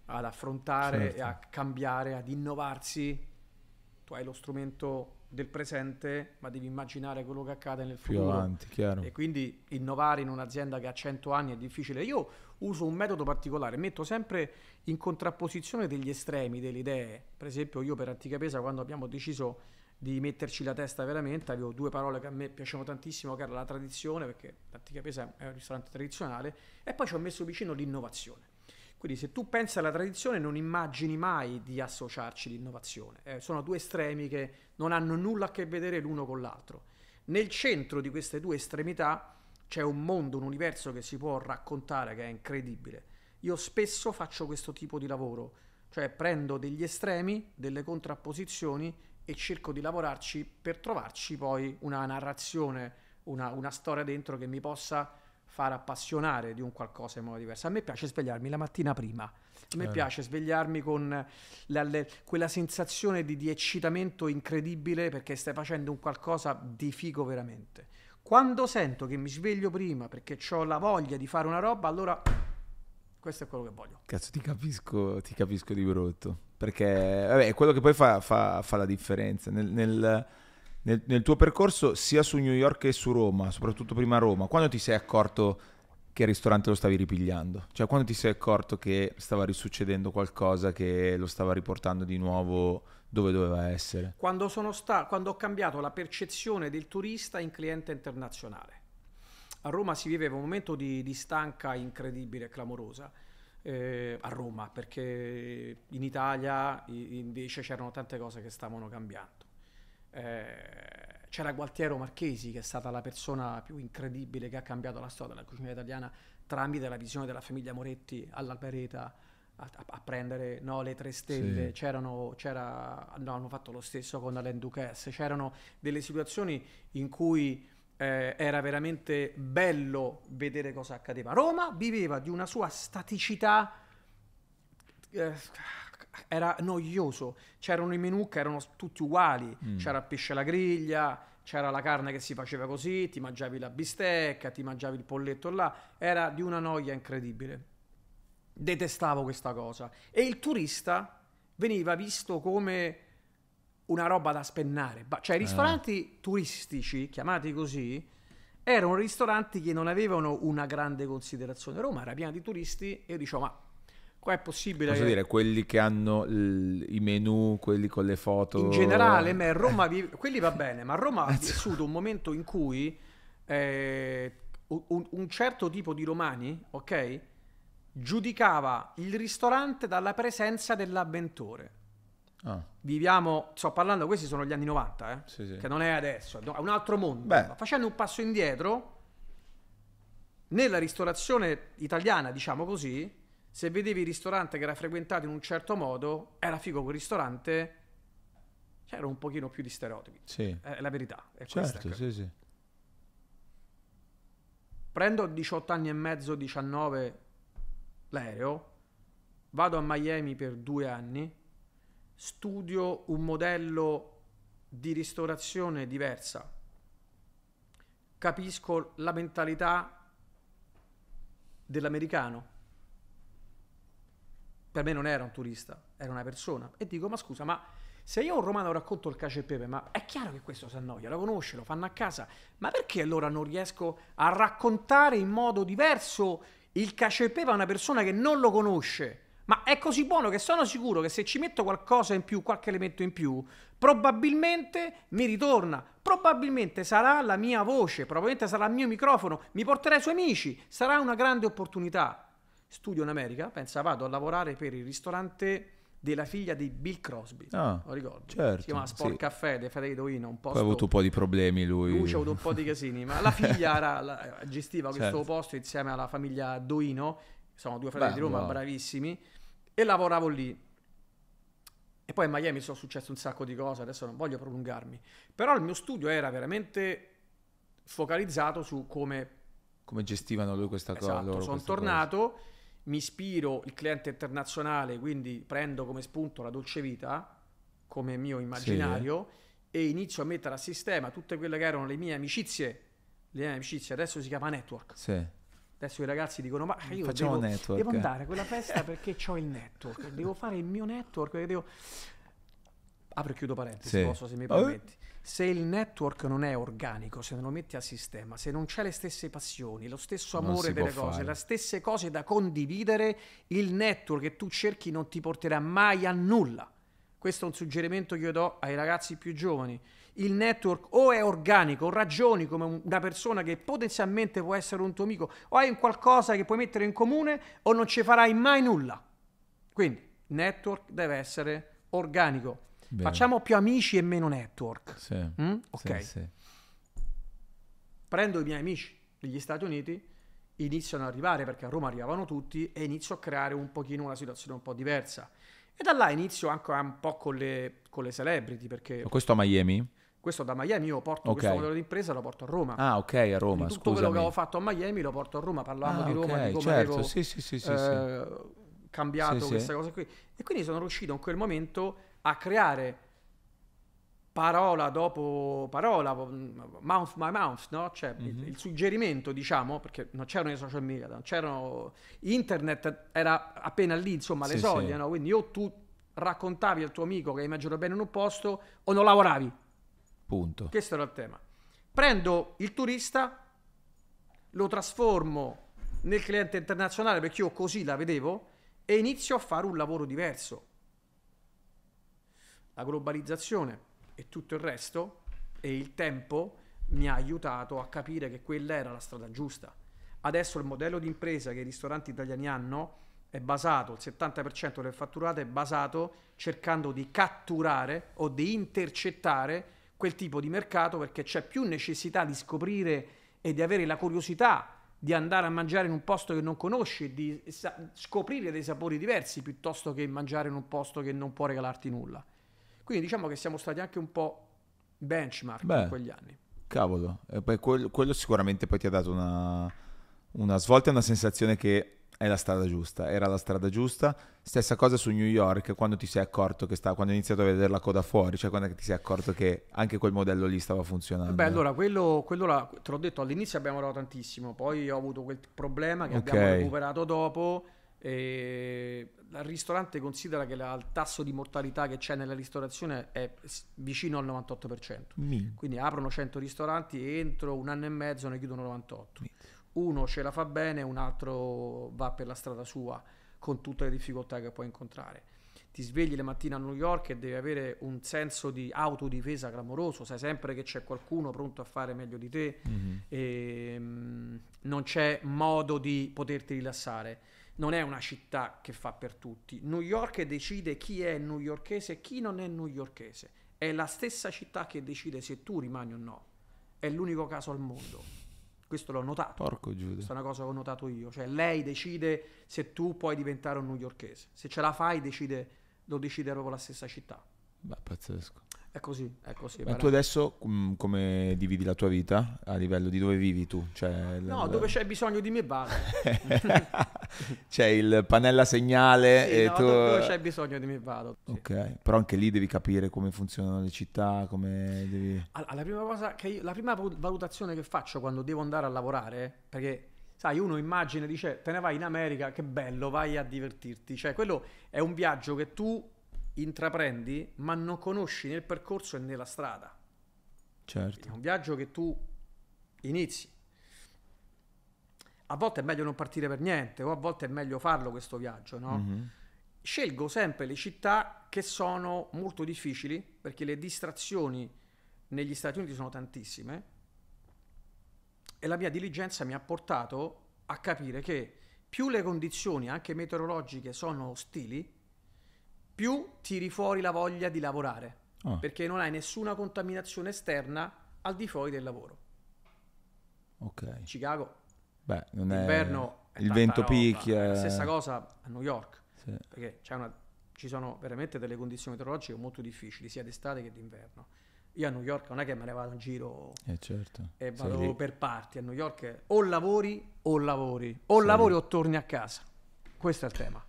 ad affrontare Certo. e a cambiare, ad innovarsi. Tu hai lo strumento del presente, ma devi immaginare quello che accade nel Più futuro. avanti, chiaro. E quindi innovare in un'azienda che ha 100 anni è difficile. Io uso un metodo particolare, metto sempre in contrapposizione degli estremi, delle idee. Per esempio, io per Antica Pesa, quando abbiamo deciso di metterci la testa veramente, avevo due parole che a me piacevano tantissimo, che era la tradizione, perché Antica Pesa è un ristorante tradizionale, e poi ci ho messo vicino l'innovazione. Quindi se tu pensi alla tradizione non immagini mai di associarci l'innovazione. Eh, sono due estremi che non hanno nulla a che vedere l'uno con l'altro. Nel centro di queste due estremità c'è un mondo, un universo che si può raccontare che è incredibile. Io spesso faccio questo tipo di lavoro, cioè prendo degli estremi, delle contrapposizioni e cerco di lavorarci per trovarci poi una narrazione, una, una storia dentro che mi possa far appassionare di un qualcosa in modo diverso. A me piace svegliarmi la mattina prima, a me Eh. piace svegliarmi con la- le- quella sensazione di, di eccitamento incredibile perché stai facendo un qualcosa di figo veramente. Quando sento che mi sveglio prima perché ho la voglia di fare una roba, allora questo è quello che voglio. Cazzo, ti capisco, ti capisco di brutto. Perché vabbè, è quello che poi fa, fa- fa la differenza. Nel, nel- nel- nel tuo percorso, sia su New York che su Roma, soprattutto prima a Roma, quando ti sei accorto che il ristorante lo stavi ripigliando? Cioè, quando ti sei accorto che stava risuccedendo qualcosa che lo stava riportando di nuovo dove doveva essere? Quando, sta- quando ho cambiato la percezione del turista in cliente internazionale. A Roma si viveva un momento di, di stanca incredibile, clamorosa. eh, a Roma, perché in Italia invece c'erano tante cose che stavano cambiando. Eh, c'era Gualtiero Marchesi, che è stata la persona più incredibile che ha cambiato la storia della cucina italiana tramite la visione della famiglia Moretti all'Albereta a, a- prendere no, le tre stelle. Sì. C'erano, c'era, no, hanno fatto lo stesso con Alain Ducasse. C'erano delle situazioni in cui eh, era veramente bello vedere cosa accadeva. Roma viveva di una sua staticità eh, era noioso. C'erano i menù che erano tutti uguali. Mm. C'era il pesce alla griglia, c'era la carne che si faceva così, ti mangiavi la bistecca, ti mangiavi il polletto là. Era di una noia incredibile. Detestavo questa cosa. E il turista veniva visto come una roba da spennare. Cioè, i ristoranti turistici, chiamati così, erano ristoranti che non avevano una grande considerazione. Roma era piena di turisti e io dicevo, ma qua è possibile Posso che- dire, quelli che hanno il- i menu, quelli con le foto... in generale, me, Roma vi- quelli va bene, ma Roma ha [LAUGHS] vissuto un momento in cui eh, un, un certo tipo di romani, ok, giudicava il ristorante dalla presenza dell'avventore. Ah, Viviamo, sto parlando, questi sono gli anni 90, eh, sì, sì. che non è adesso, è un altro mondo. Beh. Ma Facendo un passo indietro, nella ristorazione italiana, diciamo così, se vedevi il ristorante che era frequentato in un certo modo, era figo quel ristorante, c'era un pochino più di stereotipi. Sì, È la verità. È questa, certo, ecco. sì, sì. Prendo 18 anni e mezzo, 19 l'aereo, vado a Miami per due anni, studio un modello di ristorazione diversa, capisco la mentalità dell'americano. Per me non era un turista, era una persona. E dico, ma scusa, ma se io un romano racconto il cacio e pepe, ma è chiaro che questo si annoia, lo conosce, lo fanno a casa, ma perché allora non riesco a raccontare in modo diverso il cacio e pepe a una persona che non lo conosce? Ma è così buono che sono sicuro che se ci metto qualcosa in più, qualche elemento in più, probabilmente mi ritorna. Probabilmente sarà la mia voce, probabilmente sarà il mio microfono, mi porterà i suoi amici, sarà una grande opportunità. Studio in America, pensa, vado a lavorare per il ristorante della figlia di Bill Crosby. Ah, lo ricordi? certo, Si chiama Sport sì. Caffè di Federico Ino, un Poi posto ha avuto un po' di problemi lui. lui c'ha avuto un po' di casini, ma la [LAUGHS] figlia era- la- gestiva questo Certo. posto insieme alla famiglia Doino, sono due fratelli Beh, di Roma wow. bravissimi, e lavoravo lì. E poi a Miami sono successe un sacco di cose, adesso non voglio prolungarmi. Però il mio studio era veramente focalizzato su come Come gestivano lui questa cosa? Esatto, loro sono questa cosa? Mi ispiro il cliente internazionale, quindi prendo come spunto la dolce vita come mio immaginario e inizio a mettere a sistema tutte quelle che erano le mie amicizie, le mie amicizie, adesso si chiama network. Sì. Adesso i ragazzi dicono: Ma io Facciamo devo, network. devo andare a quella festa perché ho il network, devo fare il mio network. Devo... Apro e chiudo parentesi, Sì. posso se mi Eh? permetti. Se il network non è organico, se non lo metti a sistema, se non c'è le stesse passioni, lo stesso amore delle cose, fare. le stesse cose da condividere, il network che tu cerchi non ti porterà mai a nulla. Questo è un suggerimento che io do ai ragazzi più giovani. Il network o è organico, o ragioni come un- una persona che potenzialmente può essere un tuo amico, o hai un qualcosa che puoi mettere in comune, o non ci farai mai nulla. Quindi, network deve essere organico. Bene. Facciamo più amici e meno network. Sì. Mm? Ok. Sì, sì. Prendo i miei amici degli Stati Uniti, iniziano ad arrivare perché a Roma arrivavano tutti e inizio a creare un pochino una situazione un po' diversa. E da là inizio anche un po' con le, con le celebrity perché Ma questo a Miami? questo da Miami io porto Ok. questo modello di impresa lo porto a Roma. Ah, ok, a Roma, tutto quello che scusami. avevo fatto a Miami lo porto a Roma, parlavamo Ah, di Roma, ok, di come certo, avevo sì, sì, sì, eh, cambiato sì. cose qui. E quindi sono riuscito in quel momento a creare parola dopo parola, mouth by mouth, no? Cioè il- Mhm. il, suggerimento, diciamo, perché non c'erano i social media, non c'erano internet, era appena lì, insomma, le Sì, soglie, sì. no? Quindi o tu raccontavi al tuo amico che hai mangiato bene in un posto o non lavoravi. Punto. Questo era il tema. Prendo il turista, lo trasformo nel cliente internazionale perché io così la vedevo e inizio a fare un lavoro diverso. La globalizzazione e tutto il resto e il tempo mi ha aiutato a capire che quella era la strada giusta. Adesso il modello di impresa che i ristoranti italiani hanno è basato, il 70% del fatturato è basato cercando di catturare o di intercettare quel tipo di mercato perché c'è più necessità di scoprire e di avere la curiosità di andare a mangiare in un posto che non conosci, di sa- scoprire dei sapori diversi piuttosto che mangiare in un posto che non può regalarti nulla. Quindi diciamo che siamo stati anche un po' benchmark Beh. in quegli anni. Cavolo, e poi quel- quello sicuramente poi ti ha dato una, una svolta e una sensazione che è la strada giusta, era la strada giusta. Stessa cosa su New York, quando ti sei accorto che sta, quando hai iniziato a vedere la coda fuori, cioè quando ti sei accorto che anche quel modello lì stava funzionando. Beh, allora, quello, quello là, te l'ho detto, all'inizio abbiamo lavorato tantissimo, poi ho avuto quel problema che Ok. abbiamo recuperato dopo. E il ristorante considera che la- il tasso di mortalità che c'è nella ristorazione è vicino al 98%. Mi- Quindi aprono 100 ristoranti e entro un anno e mezzo ne chiudono 98. Mi- Uno ce la fa bene, un altro va per la strada sua con tutte le difficoltà che può incontrare. Ti svegli le mattine a New York e devi avere un senso di autodifesa clamoroso, sai sempre che c'è qualcuno pronto a fare meglio di te Mhm. e mm, non c'è modo di poterti rilassare. Non è una città che fa per tutti. New York decide chi è newyorkese e chi non è newyorkese. È la stessa città che decide se tu rimani o no. È l'unico caso al mondo. Questo l'ho notato. Porco Giuda. Questa è una cosa che ho notato io. Cioè, lei decide se tu puoi diventare un newyorkese. Se ce la fai, decide, lo decide proprio la stessa città. Beh, pazzesco. È così, è così. Ma tu adesso mm, come dividi la tua vita a livello di dove vivi tu? Cioè, No, dove c'è bisogno di me vado. [LAUGHS] c'è il pannella segnale Sì, e no, tu... dove c'è bisogno di me vado. sì. Ok, però anche lì devi capire come funzionano le città, come devi... All- La prima cosa che io- la prima val- valutazione che faccio quando devo andare a lavorare, perché sai, uno immagina, dice, te ne vai in America, che bello, vai a divertirti. Cioè, quello è un viaggio che tu intraprendi, ma non conosci né il percorso né la strada. È Certo. un viaggio che tu inizi. A volte è meglio non partire per niente, o a volte è meglio farlo questo viaggio, no? Mhm. Scelgo sempre le città che sono molto difficili, perché le distrazioni negli Stati Uniti sono tantissime, e la mia diligenza mi ha portato a capire che più le condizioni, anche meteorologiche, sono ostili, più tiri fuori la voglia di lavorare, Ah, perché non hai nessuna contaminazione esterna al di fuori del lavoro. ok. Chicago, Beh, non è... inverno il vento roba. picchia. La stessa cosa a New York, Sì. perché una- ci sono veramente delle condizioni meteorologiche molto difficili, sia d'estate che d'inverno. Io a New York non è che me ne vado in giro Eh, certo. e vado per parti. A New York o lavori o lavori, o Sei lavori lì. o torni a casa. Questo è il tema.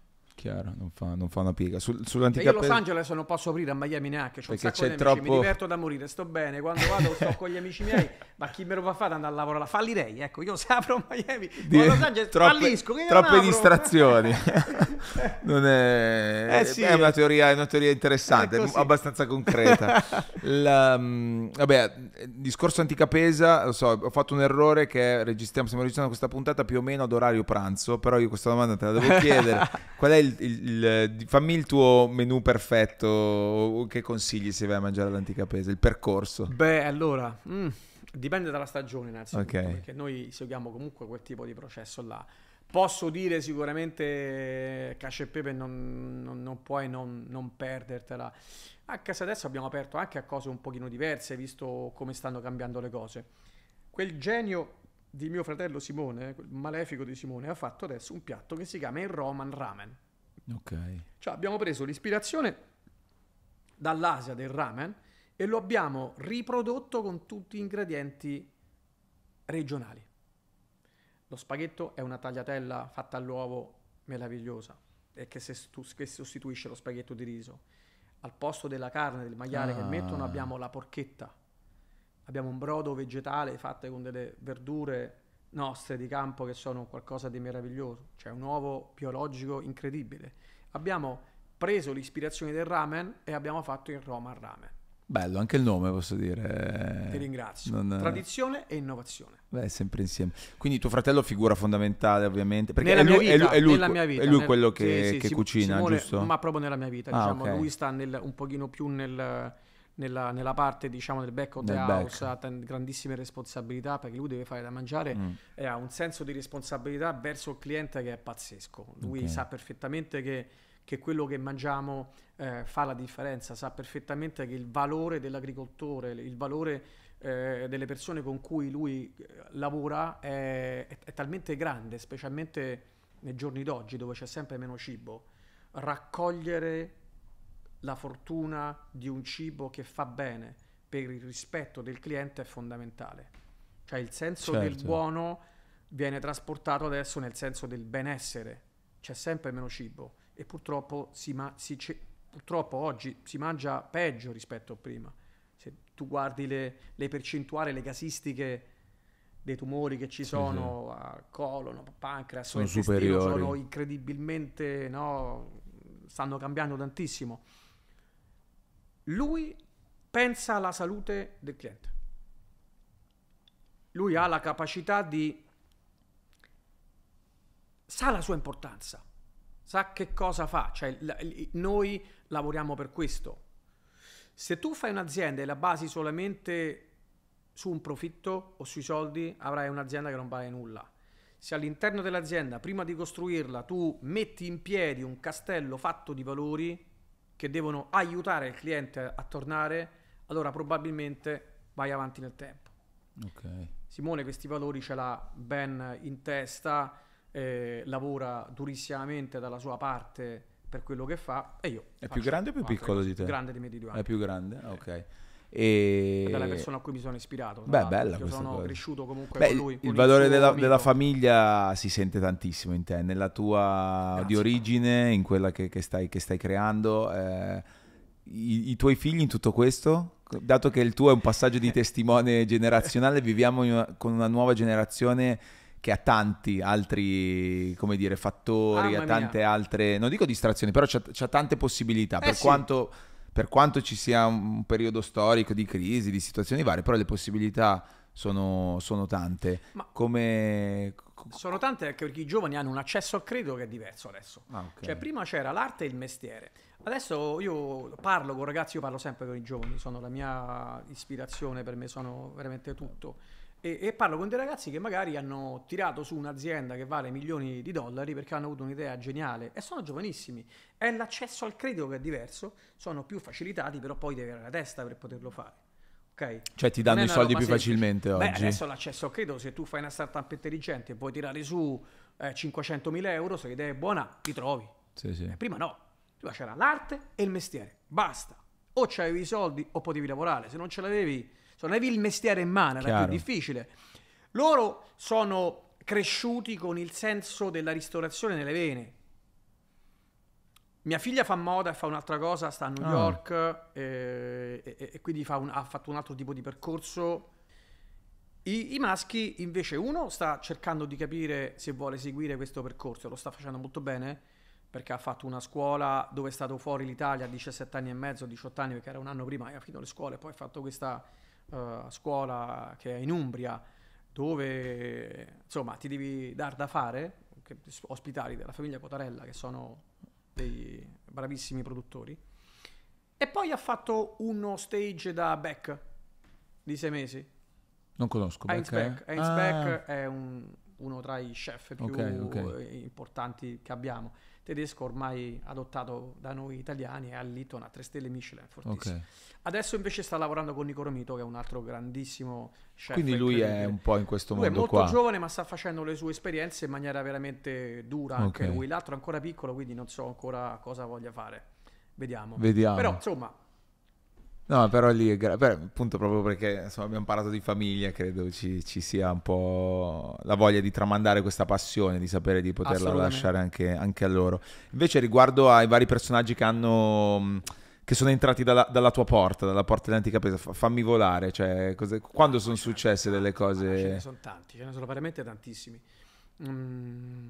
Chiaro, non fa, non fa una piega. Sul- sull'antica io a Los Angeles non posso aprire, a Miami neanche. C'ho un Perché sacco di c'è amici, mi troppo- diverto da morire, sto bene. Quando vado sto con gli amici miei, ma chi me lo fa fare ad andare a lavorare? Fallirei, ecco, io se apro a Miami, Di- a Los Angeles troppe, fallisco. troppe distrazioni. [LAUGHS] non è, Eh sì. è una teoria, è una teoria interessante, abbastanza concreta. La, mm, vabbè, discorso anticapesa, lo so, ho fatto un errore che registriamo, stiamo registrando questa puntata più o meno ad orario pranzo, però io questa domanda te la devo chiedere. [LAUGHS] Qual è il, il- il- fammi il tuo menù perfetto, che consigli se vai a mangiare all'anticapesa, il percorso. Beh, allora, mm, dipende dalla stagione innanzitutto, Ok. perché noi seguiamo comunque quel tipo di processo là. Posso dire sicuramente cacio e pepe non, non- non puoi non, non perdertela. Anche se adesso abbiamo aperto anche a cose un pochino diverse, visto come stanno cambiando le cose. Quel genio di mio fratello Simone, quel malefico di Simone, ha fatto adesso un piatto che si chiama il Roman Ramen. Ok. Cioè abbiamo preso l'ispirazione dall'Asia del ramen e lo abbiamo riprodotto con tutti gli ingredienti regionali. Lo spaghetto è una tagliatella fatta all'uovo meravigliosa e che, che sostituisce lo spaghetto di riso. Al posto della carne, del maiale che Ah. mettono abbiamo la porchetta. Abbiamo un brodo vegetale fatto con delle verdure nostre di campo che sono qualcosa di meraviglioso. C'è un uovo biologico incredibile. Abbiamo preso l'ispirazione del ramen e abbiamo fatto il Roman Ramen. Bello, anche il nome posso dire. Ti ringrazio. non- Tradizione e innovazione. Beh, sempre insieme. Quindi tuo fratello figura fondamentale, ovviamente. Perché nella è lui, mia è vita, lui- è lui- nella mia vita, è lui nel- quello che, sì, sì, che Sim- cucina, Simone, giusto? Ma proprio nella mia vita, Ah, diciamo, ok. lui sta nel- un pochino più nel- nella, nella parte, diciamo, del back of the Nel house, back. ha grandissime responsabilità perché lui deve fare da mangiare Mm. e ha un senso di responsabilità verso il cliente che è pazzesco. Lui Ok. sa perfettamente che, che quello che mangiamo eh, fa la differenza, sa perfettamente che il valore dell'agricoltore, il valore eh, delle persone con cui lui eh, lavora è, è- è talmente grande, specialmente nei giorni d'oggi dove c'è sempre meno cibo. Raccogliere la fortuna di un cibo che fa bene per il rispetto del cliente è fondamentale. Cioè il senso del Certo. buono viene trasportato adesso nel senso del benessere. C'è sempre meno cibo e purtroppo, si ma- si ce- purtroppo oggi si mangia peggio rispetto a prima. Se tu guardi le, le percentuali, le casistiche dei tumori che ci Sì, sono a colon, pancreas, Sono sono incredibilmente, no, stanno cambiando tantissimo. Lui pensa alla salute del cliente. Lui ha la capacità di... sa la sua importanza, sa che cosa fa, cioè noi lavoriamo per questo. Se tu fai un'azienda e la basi solamente su un profitto o sui soldi, avrai un'azienda che non vale nulla. Se all'interno dell'azienda, prima di costruirla, tu metti in piedi un castello fatto di valori che devono aiutare il cliente a tornare, allora probabilmente vai avanti nel tempo. Ok. Simone questi valori ce l'ha ben in testa, eh, lavora durissimamente dalla sua parte per quello che fa e io È più grande o più piccolo di te? Grande di me di due anni. È più grande? Ah, Ok. E... Ed è la persona a cui mi sono ispirato. Beh, bella questa sono cosa. cresciuto comunque Beh, con lui. il valore della, della famiglia si sente tantissimo in te, nella tua di Grazie. origine, in quella che, che stai, che stai creando. eh, i, i tuoi figli in tutto questo? Dato che il tuo è un passaggio di [LAUGHS] testimone generazionale, viviamo una- con una nuova generazione che ha tanti altri, come dire, fattori, ha tante mia. altre, non dico distrazioni, però c'ha, c'ha tante possibilità. Eh per, sì. quanto, per quanto ci sia un periodo storico di crisi, di situazioni varie, però le possibilità sono, sono tante. Ma- Come... Sono tante anche perché i giovani hanno un accesso al credito che è diverso adesso. Ah, ok. Cioè, prima c'era l'arte e il mestiere. Adesso io parlo con ragazzi, io parlo sempre con i giovani, sono la mia ispirazione, per me sono veramente tutto. E, e parlo con dei ragazzi che magari hanno tirato su un'azienda che vale milioni di dollari perché hanno avuto un'idea geniale e sono giovanissimi. È l'accesso al credito che è diverso, sono più facilitati, però poi devi avere la testa per poterlo fare. Ok? Cioè ti danno i soldi più semplice. facilmente Beh, oggi. adesso l'accesso al credito, se tu fai una startup intelligente e puoi tirare su eh, 500.000 euro, se l'idea è buona, li trovi. Sì, sì. Eh, prima no, prima c'era l'arte e il mestiere, basta. O c'avevi i soldi o potevi lavorare, se non ce l'avevi, se non avevi il mestiere in mano era Chiaro. più difficile. Loro sono cresciuti con il senso della ristorazione nelle vene. Mia figlia fa moda e fa un'altra cosa, sta a New Ah. York eh, e, e- e quindi fa un- ha fatto un altro tipo di percorso. I, I maschi invece uno sta cercando di capire se vuole seguire questo percorso, lo sta facendo molto bene perché ha fatto una scuola dove è stato fuori l'Italia a 17 anni e mezzo, 18 anni perché era un anno prima ha finito le scuole, poi ha fatto questa eh, scuola che è in Umbria dove insomma ti devi dar da fare, ospitali della famiglia Cotarella che sono dei bravissimi produttori. E poi ha fatto uno stage da Beck di sei mesi. Non conosco. Heinz Beck, eh? Beck, Ah, Beck è un- uno tra i chef più Ok, ok. eh, importanti che abbiamo. Tedesco ormai adottato da noi italiani e all'Eton a 3 stelle Michelin, fortissimo. ok. Adesso invece sta lavorando con Nico Romito che è un altro grandissimo chef. Quindi lui è un po' in questo Lui è mondo molto qua. giovane ma sta facendo le sue esperienze in maniera veramente dura anche Ok. lui. L'altro è ancora piccolo quindi non so ancora cosa voglia fare. Vediamo. Vediamo. Però insomma No, però lì per- appunto proprio perché insomma, abbiamo parlato di famiglia, credo ci, ci sia un po' la voglia di tramandare questa passione, di sapere di poterla lasciare anche, anche a loro. Invece riguardo ai vari personaggi che hanno che sono entrati dalla, dalla tua porta, dalla porta dell'antica presa, fa- fammi volare, cioè cose- quando sono successe delle Ma Ce ne cose... sono tanti, ce ne sono veramente tantissimi. Mm,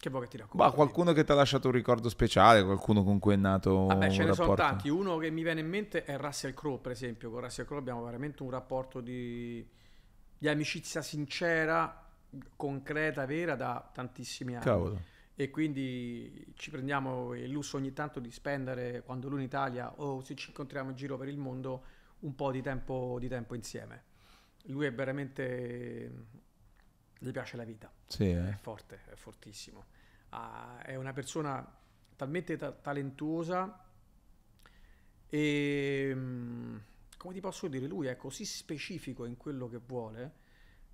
che vuoi che ti racconto? Ma qualcuno che ti ha lasciato un ricordo speciale, qualcuno con cui è nato Vabbè, un ce ne sono rapporto... tanti. Uno che mi viene in mente è Russell Crowe, per esempio. Con Russell Crowe abbiamo veramente un rapporto di, di amicizia sincera, concreta, vera da tantissimi anni. Cavolo. E quindi ci prendiamo il lusso ogni tanto di spendere, quando lui in Italia o se ci incontriamo in giro per il mondo, un po' di tempo, di tempo insieme. Lui è veramente... gli piace la vita. Sì, È eh. forte, è fortissimo. Ah, è una persona talmente ta- talentuosa e mm, come ti posso dire, lui è così specifico in quello che vuole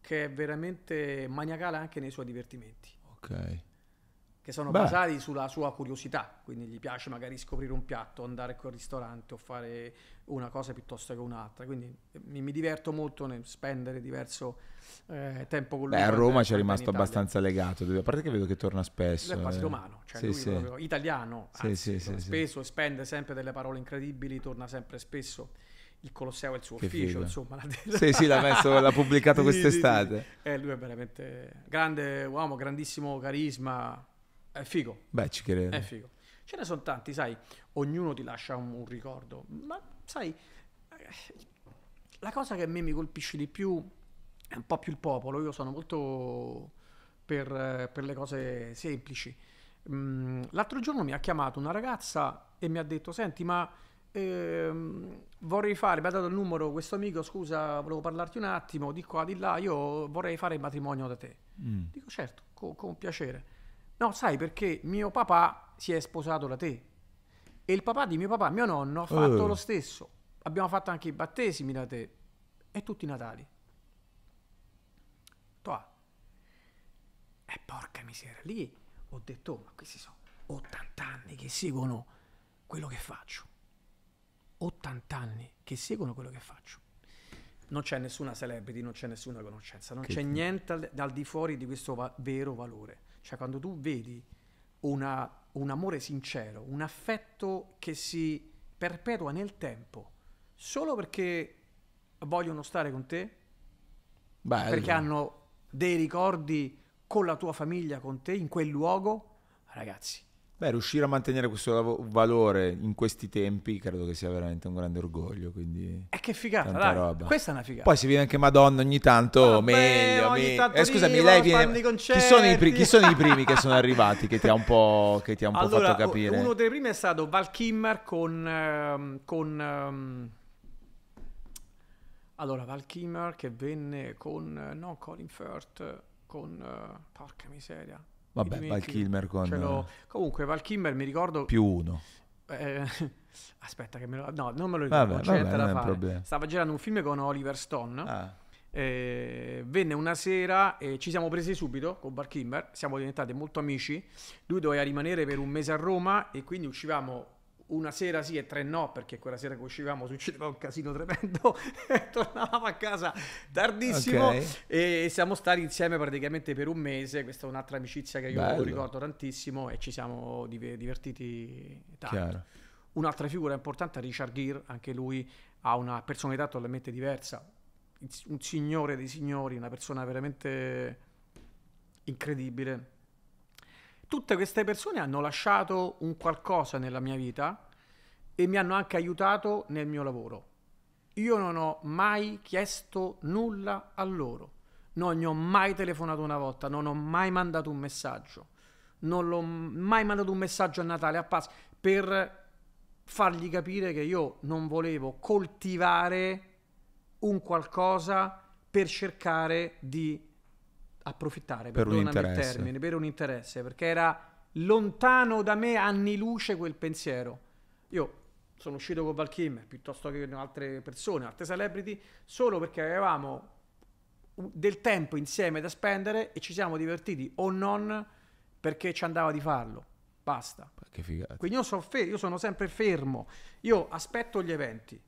che è veramente maniacale anche nei suoi divertimenti, ok. Che sono Beh. basati sulla sua curiosità, quindi gli piace magari scoprire un piatto, andare quel ristorante o fare una cosa piuttosto che un'altra, quindi eh, mi, mi diverto molto nel spendere diverso eh, tempo con lui. Beh, a Roma ci è rimasto abbastanza legato, a parte che vedo che torna spesso. Lui è quasi eh. romano, cioè Sì, lui sì. proprio italiano, Sì, anzi, sì, sì, sì. spesso, spende sempre delle parole incredibili, torna sempre spesso. Il Colosseo è il suo Che ufficio, figo. insomma. l'ha- Sì, sì, l'ha messo- l'ha pubblicato [LAUGHS] Sì, sì, quest'estate. sì. Eh, lui è veramente grande uomo, grandissimo carisma, è figo, Beh, ci credo. è figo. Ce ne sono tanti, sai, ognuno ti lascia un, un ricordo, ma sai, eh, la cosa che a me mi colpisce di più è un po' più il popolo, io sono molto per, per le cose semplici. Mm, l'altro giorno mi ha chiamato una ragazza e mi ha detto, senti, ma ehm, vorrei fare, mi ha dato il numero questo amico, scusa, volevo parlarti un attimo, di qua, di là, io vorrei fare il matrimonio da te. Mm. Dico certo, co- con piacere. No, sai perché mio papà si è sposato da te e il papà di mio papà, mio nonno, ha fatto Oh. lo stesso. Abbiamo fatto anche i battesimi da te e tutti i Natali. Toh. E porca miseria, lì ho detto, "Oh, ma questi sono 80 anni che seguono quello che faccio. 80 anni che seguono quello che faccio. Non c'è nessuna celebrity, non c'è nessuna conoscenza, non Che c'è niente al, al di fuori di questo va- vero valore. Cioè, quando tu vedi una- un amore sincero, un affetto che si perpetua nel tempo, solo perché vogliono stare con te, Bello. perché hanno dei ricordi con la tua famiglia, con te, in quel luogo, ragazzi, Beh, riuscire a mantenere questo valore in questi tempi credo che sia veramente un grande orgoglio. Quindi... è che figata, Tanta dai. roba. Questa è una figata. Poi si viene anche Madonna ogni tanto, Vabbè, meglio. ogni meglio. tanto Eh, scusami, lei viene. Chi sono, i pri- chi sono i primi che sono arrivati che ti ha un po', che ti ha un po' allora, fatto capire? uno dei primi è stato Val Kimmer con, ehm, con ehm, Allora, Val Kilmer che venne con, eh, non Colin Firth, con, eh, porca miseria. Vabbè, Val. Kilmer con l'ho- Comunque, Val Kilmer mi ricordo... più uno. eh, [LAUGHS] aspetta che me lo... No, non me lo ricordo, Vabbè, non vabbè, è un problema. Stava girando un film con Oliver Stone. Ah, Eh, venne una sera e ci siamo presi subito con Val Kilmer, siamo diventati molto amici. Lui doveva rimanere per un mese a Roma e quindi uscivamo una sera sì e tre no, perché quella sera che uscivamo succedeva un casino tremendo [LAUGHS] e tornavamo a casa tardissimo ok. e siamo stati insieme praticamente per un mese. Questa è un'altra amicizia che io Bello. ricordo tantissimo e ci siamo div- divertiti tanto. Chiaro. Un'altra figura importante è Richard Gere, anche lui ha una personalità totalmente diversa, un signore dei signori, una persona veramente incredibile. Tutte queste persone hanno lasciato un qualcosa nella mia vita e mi hanno anche aiutato nel mio lavoro. Io non ho mai chiesto nulla a loro, non gli ho mai telefonato una volta, non ho mai mandato un messaggio, non l'ho mai mandato un messaggio a Natale, a Pasqua, per fargli capire che io non volevo coltivare un qualcosa per cercare di approfittare, Per un interesse. termine, per un interesse, perché era lontano da me anni luce quel pensiero. Io sono uscito con Val Kilmer piuttosto che con altre persone, altre celebrity, solo perché avevamo del tempo insieme da spendere e ci siamo divertiti o non perché ci andava di farlo. Basta. Quindi io, so fe- io sono sempre fermo, io aspetto gli eventi.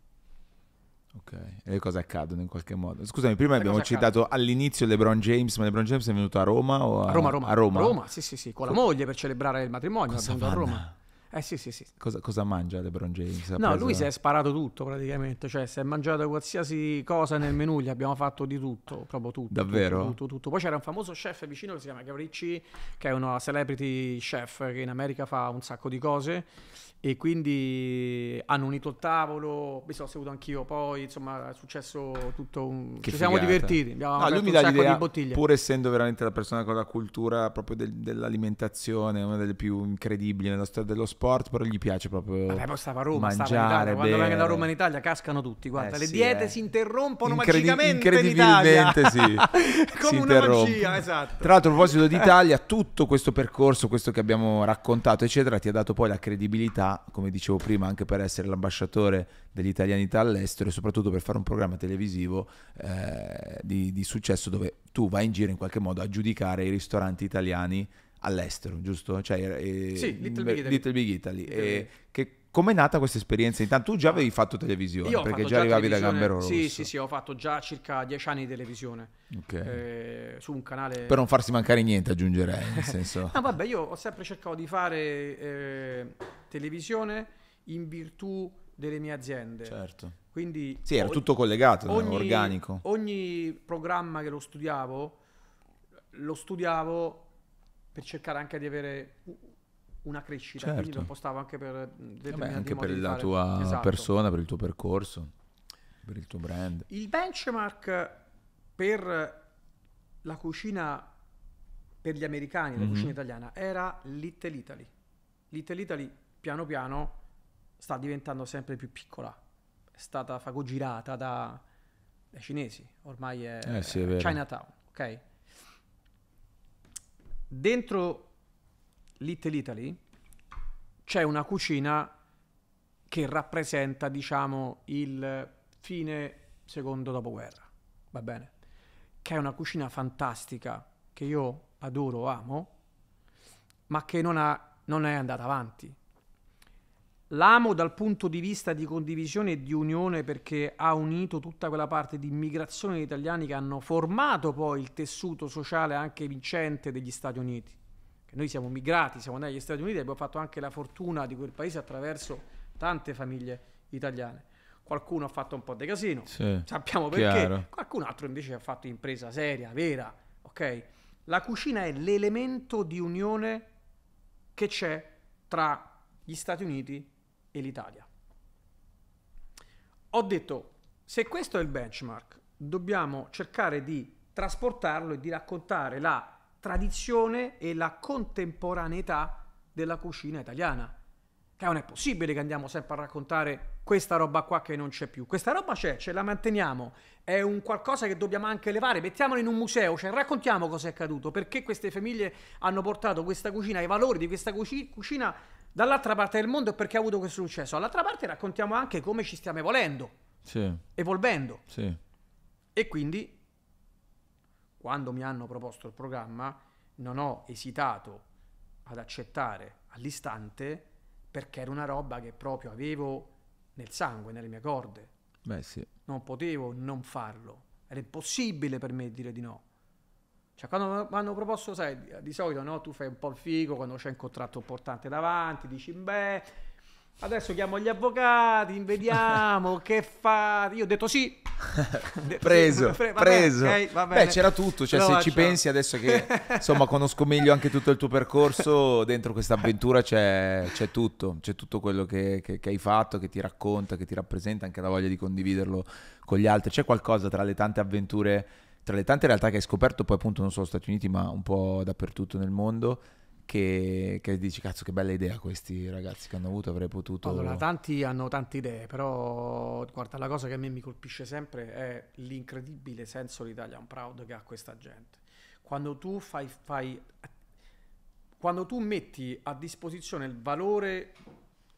Ok, e le cose accadono in qualche modo. Scusami, prima Le abbiamo citato all'inizio LeBron James, ma LeBron James è venuto a Roma o a, A Roma, Roma. a Roma? sì, sì, sì, con la moglie per celebrare il matrimonio. Cosa è venuto a? Roma. Eh sì, sì, sì. Cosa, cosa mangia LeBron James? Ha No, preso- lui si è sparato tutto praticamente, cioè si è mangiato qualsiasi cosa nel menù, gli abbiamo fatto di tutto, proprio tutto. Davvero? Tutto, tutto, tutto. Poi c'era un famoso chef vicino che si chiama Gavricci, che è una celebrity chef che in America fa un sacco di cose e quindi hanno unito il tavolo, mi sono seduto anch'io, poi insomma è successo tutto un... Che ci siamo figata. divertiti, abbiamo No, lui mi un dà sacco l'idea, di bottiglie. pur essendo veramente la persona con la cultura proprio del- dell'alimentazione, una delle più incredibili nella storia dello sport, però gli piace proprio Vabbè, poi stava a Roma, stava in mangiare, Italia. Quando vengono da. Roma in Italia cascano tutti. Guarda, Eh le sì, diete eh. si interrompono Incredi- magicamente in Italia. incredibilmente sì, [LAUGHS] Come si una magia, esatto. Tra l'altro, a proposito d'Italia, tutto questo percorso, questo che abbiamo raccontato, eccetera, ti ha dato poi la credibilità, come dicevo prima, anche per essere l'ambasciatore degli italianità all'estero e soprattutto per fare un programma televisivo eh, di, di successo dove tu vai in giro in qualche modo a giudicare i ristoranti italiani all'estero, giusto? Cioè, eh, Sì, Little Big Italy. Little Big Italy. Little Big. che- com'è nata questa esperienza? Intanto tu già avevi fatto televisione, Io perché fatto già arrivavi da Gambero Rosso. Sì, sì, sì, ho fatto già circa dieci anni di televisione Ok. eh, su un canale. Per non farsi mancare niente, aggiungerei, nel [LAUGHS] senso... No, vabbè, io ho sempre cercato di fare eh, televisione in virtù delle mie aziende. Certo. Quindi Sì, era ogni- tutto collegato, ogni, organico. Ogni programma che lo studiavo, lo studiavo per cercare anche di avere una crescita. Certo. Quindi lo impostavo anche per determinati Vabbè, anche per la fare. tua Esatto. persona, per il tuo percorso, per il tuo brand. Il benchmark per la cucina per gli americani, la Mhm. cucina italiana, era Little Italy. Little Italy piano piano sta diventando sempre più piccola. È stata fagogirata da, dai cinesi, ormai è, Eh sì, è. Chinatown, ok? Dentro Little Italy c'è una cucina che rappresenta, diciamo, il fine secondo dopoguerra, va bene? Che è una cucina fantastica che io adoro, amo, ma che non, ha- non è andata avanti. L'amo dal punto di vista di condivisione e di unione perché ha unito tutta quella parte di immigrazione di italiani che hanno formato poi il tessuto sociale anche vincente degli Stati Uniti. Che noi siamo migrati, siamo andati negli Stati Uniti e abbiamo fatto anche la fortuna di quel paese attraverso tante famiglie italiane. Qualcuno ha fatto un po' di casino, Sì. sappiamo perché, Chiaro. qualcun altro invece ha fatto impresa seria, vera, ok? La cucina è l'elemento di unione che c'è tra gli Stati Uniti e l'Italia. Ho detto, se questo è il benchmark, dobbiamo cercare di trasportarlo e di raccontare la tradizione e la contemporaneità della cucina italiana. Che non è possibile che andiamo sempre a raccontare questa roba qua che non c'è più. Questa roba c'è, ce la manteniamo. È un qualcosa che dobbiamo anche levare. Mettiamola in un museo, cioè raccontiamo cosa è accaduto. Perché queste famiglie hanno portato questa cucina, i valori di questa cuci- cucina dall'altra parte del mondo e perché ha avuto questo successo. Dall'altra parte raccontiamo anche come ci stiamo evolendo, Sì, evolvendo. sì. E quindi, quando mi hanno proposto il programma, non ho esitato ad accettare all'istante perché era una roba che proprio avevo nel sangue, nelle mie corde. Beh, sì. Non potevo non farlo. Era impossibile per me dire di no. Cioè, quando mi hanno proposto, sai, di, solito no, tu fai un po' il figo quando c'è un contratto importante davanti, dici, beh, adesso chiamo gli avvocati, vediamo [LAUGHS] che fate. Io ho detto sì. [LAUGHS] Preso, pre- va preso. bene, ok, va bene. Beh, c'era tutto, cioè Lo se ci pensi adesso che [LAUGHS] insomma conosco meglio anche tutto il tuo percorso, dentro questa avventura c'è, c'è tutto, c'è tutto quello che, che- che hai fatto, che ti racconta, che ti rappresenta, anche la voglia di condividerlo con gli altri. C'è qualcosa tra le tante avventure, tra le tante realtà che hai scoperto, poi appunto non solo negli Stati Uniti, ma un po' dappertutto nel mondo, che, che dici, cazzo che bella idea questi ragazzi che hanno avuto, avrei potuto... Allora, tanti hanno tante idee, però guarda, la cosa che a me mi colpisce sempre è l'incredibile senso di Italian Proud che ha questa gente. Quando tu fai, fai quando tu metti a disposizione il valore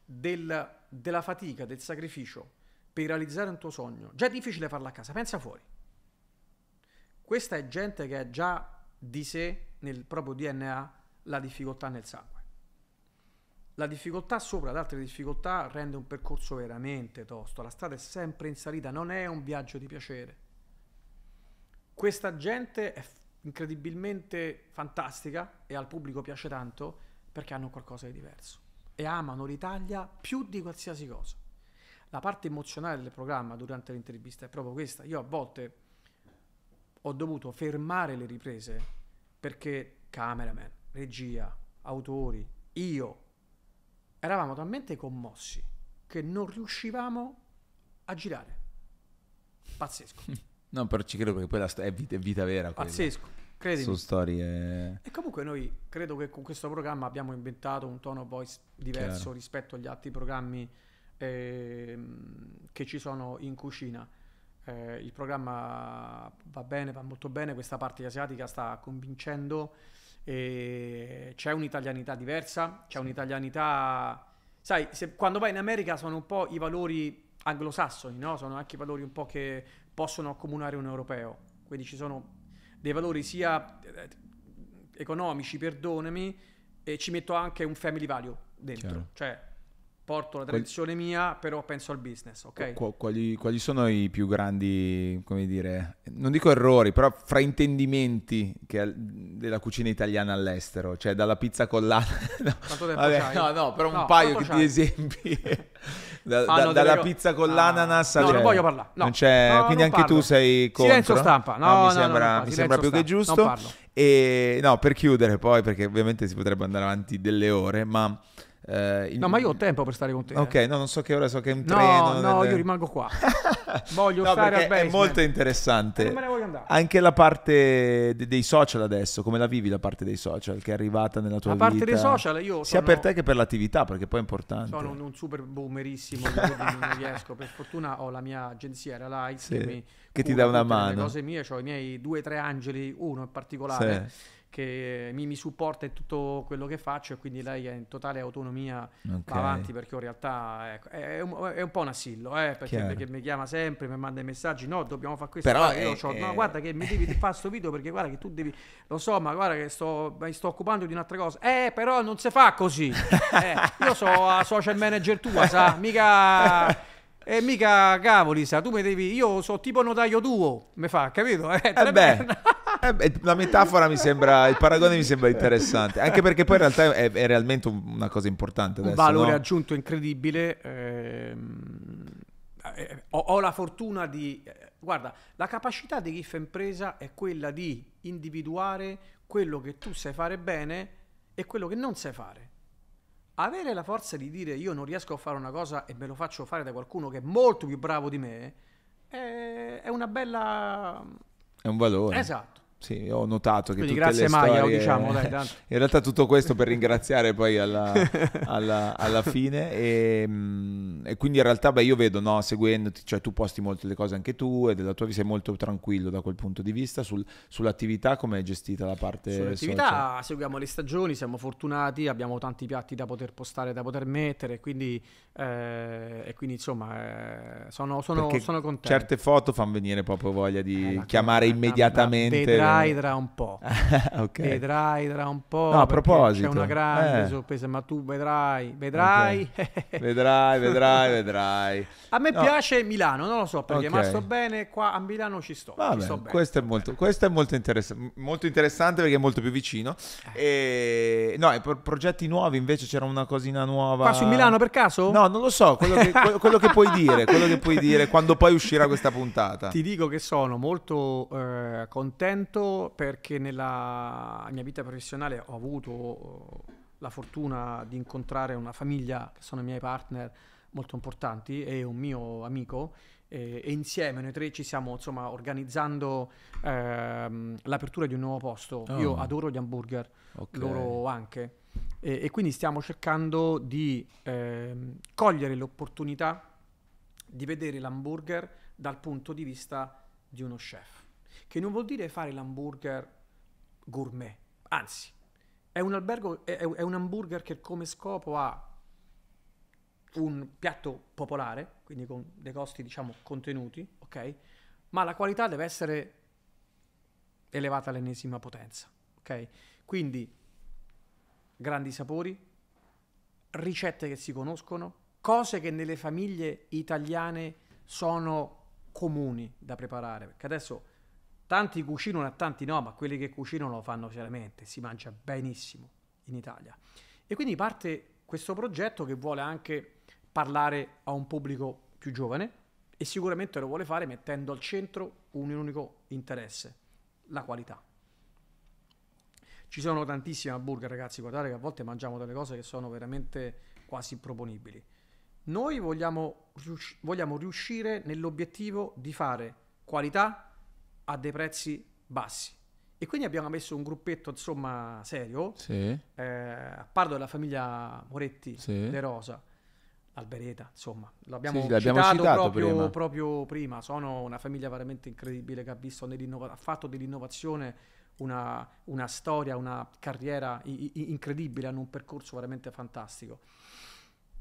del- della fatica, del sacrificio per realizzare un tuo sogno, già è difficile farlo a casa, pensa fuori. Questa è gente che ha già di sé nel proprio DNA la difficoltà nel sangue. La difficoltà sopra ad altre difficoltà rende un percorso veramente tosto. La strada è sempre in salita, non è un viaggio di piacere. Questa gente è incredibilmente fantastica e al pubblico piace tanto perché hanno qualcosa di diverso e amano l'Italia più di qualsiasi cosa. La parte emozionale del programma durante l'intervista è proprio questa. Io a volte ho dovuto fermare le riprese perché cameraman, regia, autori, io eravamo talmente commossi che non riuscivamo a girare. Pazzesco, [LAUGHS] No, però ci credo perché poi la sto- è, vita, è vita vera. pazzesco, credimi. Sono storie... E comunque noi credo che con questo programma abbiamo inventato un tono voice diverso Chiaro. rispetto agli altri programmi ehm, che ci sono in cucina. Eh, il programma va bene, va molto bene, questa parte asiatica sta convincendo, e c'è un'italianità diversa, c'è un'italianità... Sai, se- quando vai in America sono un po' i valori anglosassoni, no? Sono anche i valori un po' che possono accomunare un europeo. Quindi ci sono dei valori sia eh, economici, perdonami, e ci metto anche un family value dentro. Chiaro. Cioè, porto la tradizione mia, però penso al business, ok? Qu- quali, quali sono i più grandi, come dire, non dico errori, però fraintendimenti che della cucina italiana all'estero? Cioè dalla pizza collana... [LAUGHS] no, vabbè, no, no, però un No, paio che- di c'hai? esempi. [LAUGHS] Da- Fanno da- delle dalla pizza con Ah, l'ananas no, alle- non voglio parlare, no. Non c'è- No, quindi anche tu parlo. sei contro? Silenzio stampa, no, mi no, no, sembra, no, mi sembra più che stampa, non giusto. parlo. E no, per chiudere poi, perché ovviamente si potrebbe andare avanti delle ore, ma... eh, il- No, ma io ho tempo per stare con te. Ok, eh. no, non so che ora, so che è un No, treno. no, nelle- io rimango qua. [LAUGHS] Voglio no, stare al basement. è molto interessante. non me ne voglio andare. Anche la parte de- dei social adesso, come la vivi la parte dei social che è arrivata nella tua La parte vita? dei social io Sia sono- per te che per l'attività, perché poi è importante. Sono un, un super boomerissimo, non riesco. Per fortuna ho la mia agenzia Era Light Sì, che, che ti dà una tutte le mano. cose mie, ho i miei due o tre angeli, uno in particolare Sì. Che mi, mi supporta in tutto quello che faccio e quindi lei è in totale autonomia Ok. va avanti perché in realtà ecco, è, è un, è un po' un assillo eh, perché, perché mi chiama sempre, mi manda i messaggi no dobbiamo fare questo Però è- c'ho- no è- guarda che mi devi fare sto video perché guarda che tu devi lo so ma guarda che sto, mi sto occupando di un'altra cosa eh però non si fa così. [LAUGHS] Eh, io so a social manager tua sa mica [LAUGHS] e mica cavoli, sa, tu mi devi. Io so tipo notaio tuo, mi fa, capito? Eh, Eh beh, eh beh, la metafora mi sembra, il paragone mi sembra interessante, anche perché poi in realtà è, è realmente un- una cosa importante un adesso, valore no? aggiunto incredibile. ehm, eh, ho, ho la fortuna di... eh, guarda, la capacità di chi fa impresa è quella di individuare quello che tu sai fare bene e quello che non sai fare. Avere la forza di dire io non riesco a fare una cosa e me lo faccio fare da qualcuno che è molto più bravo di me è, è una bella... È un valore. Esatto. Sì, ho notato che Quindi tutte grazie le Maia, lo storie... diciamo, dai. [LAUGHS] In realtà tutto questo per [LAUGHS] ringraziare poi alla, alla- alla fine e, mm, e quindi in realtà beh, io vedo, no, seguendoti, cioè tu posti molte le cose anche tu e della tua vita sei molto tranquillo da quel punto di vista, Sul- sull'attività come è gestita la parte social? Sull'attività seguiamo le stagioni, siamo fortunati, abbiamo tanti piatti da poter postare, da poter mettere, quindi, eh, e quindi insomma eh, sono, sono, sono contento. Certe foto fanno venire proprio voglia di Eh, chiamare immediatamente. Vedrai tra un po'. [LAUGHS] ok. Vedrai tra un po'. No, a proposito, C'è una grande eh. sorpresa, ma tu vedrai, vedrai. [LAUGHS] Vedrai, vedrai, vedrai. A me No. piace Milano, non lo so perché, ma Ok. sto bene qua a Milano ci sto. ci Vabbè, sto bene, questo, è sto molto, questo è molto, interessa- molto interessante perché è molto più vicino. E, no, e progetti nuovi invece c'era una cosina nuova. Qua su Milano per caso? No, non lo so, quello che, quello che puoi dire, quello che puoi dire quando poi uscirà questa puntata. Ti dico che sono molto eh, contento perché nella mia vita professionale ho avuto eh, la fortuna di incontrare una famiglia che sono i miei partner molto importanti e un mio amico e, e insieme noi tre ci stiamo insomma organizzando ehm, l'apertura di un nuovo posto. Io Oh. adoro gli hamburger, Ok. loro anche. E, e quindi stiamo cercando di ehm, cogliere l'opportunità di vedere l'hamburger dal punto di vista di uno chef, che non vuol dire fare l'hamburger gourmet, anzi, è un, albergo, è, è un hamburger che come scopo ha un piatto popolare, quindi con dei costi diciamo contenuti, ok? Ma la qualità deve essere elevata all'ennesima potenza, ok? Quindi grandi sapori, ricette che si conoscono, cose che nelle famiglie italiane sono comuni da preparare, perché adesso tanti cucinano e tanti no, ma quelli che cucinano lo fanno seriamente, si mangia benissimo in Italia. E quindi parte questo progetto che vuole anche parlare a un pubblico più giovane e sicuramente lo vuole fare mettendo al centro un unico interesse, la qualità. Ci sono tantissimi hamburger, ragazzi. Guardate che a volte mangiamo delle cose che sono veramente quasi improponibili. Noi vogliamo, vogliamo riuscire nell'obiettivo di fare qualità a dei prezzi bassi. E quindi abbiamo messo un gruppetto, insomma, serio. Sì. Eh, parlo della famiglia Moretti Sì. De Rosa, Albereta, insomma, l'abbiamo, Sì, l'abbiamo citato, citato proprio, prima. proprio prima. Sono una famiglia veramente incredibile che ha, visto ha fatto dell'innovazione una, una storia, una carriera i- i- incredibile, hanno un percorso veramente fantastico.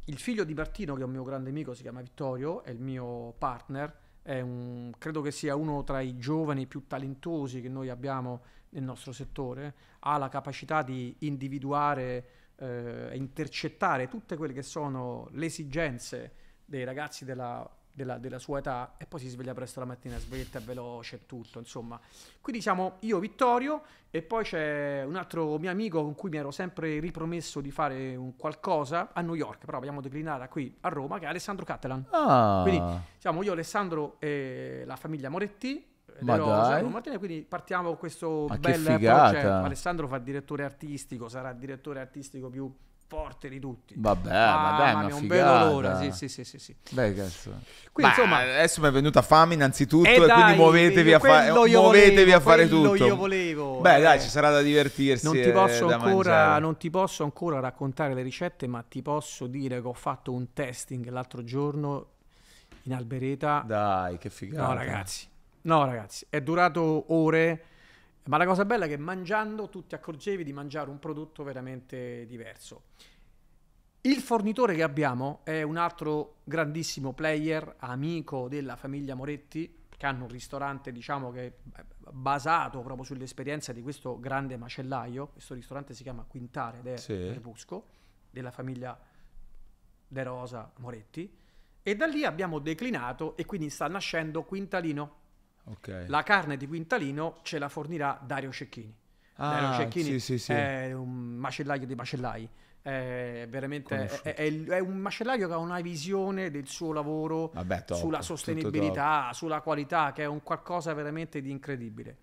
Il figlio di Martino, che è un mio grande amico, si chiama Vittorio, è il mio partner, un- credo che sia uno tra i giovani più talentosi che noi abbiamo nel nostro settore, ha la capacità di individuare eh, e intercettare tutte quelle che sono le esigenze dei ragazzi della, della- della sua età e poi si sveglia presto la mattina, sveglia è veloce e tutto, insomma. Quindi siamo io, Vittorio, e poi c'è un altro mio amico con cui mi ero sempre ripromesso di fare un qualcosa a New York, però abbiamo declinata qui a Roma, che è Alessandro Cattelan. Ah, Quindi siamo io, Alessandro e la famiglia Moretti. Ma Rosa, Martina, quindi partiamo con questo Ma bel progetto. Alessandro fa direttore artistico, sarà direttore artistico più forte di tutti. vabbè, ma dai, ma un figata. bello l'ora, sì, sì, sì, sì, sì. Beh, cazzo. Quindi, Beh, insomma, adesso mi è venuta fame innanzitutto eh e dai, quindi muovetevi, a, fa- muovetevi volevo, a fare tutto. io volevo, Beh, eh. dai, ci sarà da divertirsi. Non ti, eh, posso da ancora, non ti posso ancora raccontare le ricette, ma ti posso dire che ho fatto un testing l'altro giorno in Albereta. Dai, che figata. No, ragazzi. No, ragazzi, è durato ore. Ma la cosa bella è che mangiando tu ti accorgevi di mangiare un prodotto veramente diverso. Il fornitore che abbiamo è un altro grandissimo player, amico della famiglia Moretti, che hanno un ristorante, diciamo, che è basato proprio sull'esperienza di questo grande macellaio. Questo ristorante si chiama Quintare ed è Sì. Repusco, della famiglia De Rosa Moretti. E da lì abbiamo declinato e quindi sta nascendo Quintalino. Ok. La carne di Quintalino ce la fornirà Dario Cecchini. Dario Ah, Cecchini sì, sì, sì. è un macellaio dei macellai. È veramente è, è- è un macellaio che ha una visione del suo lavoro Vabbè, top, sulla sostenibilità, sulla qualità, che è un qualcosa veramente di incredibile.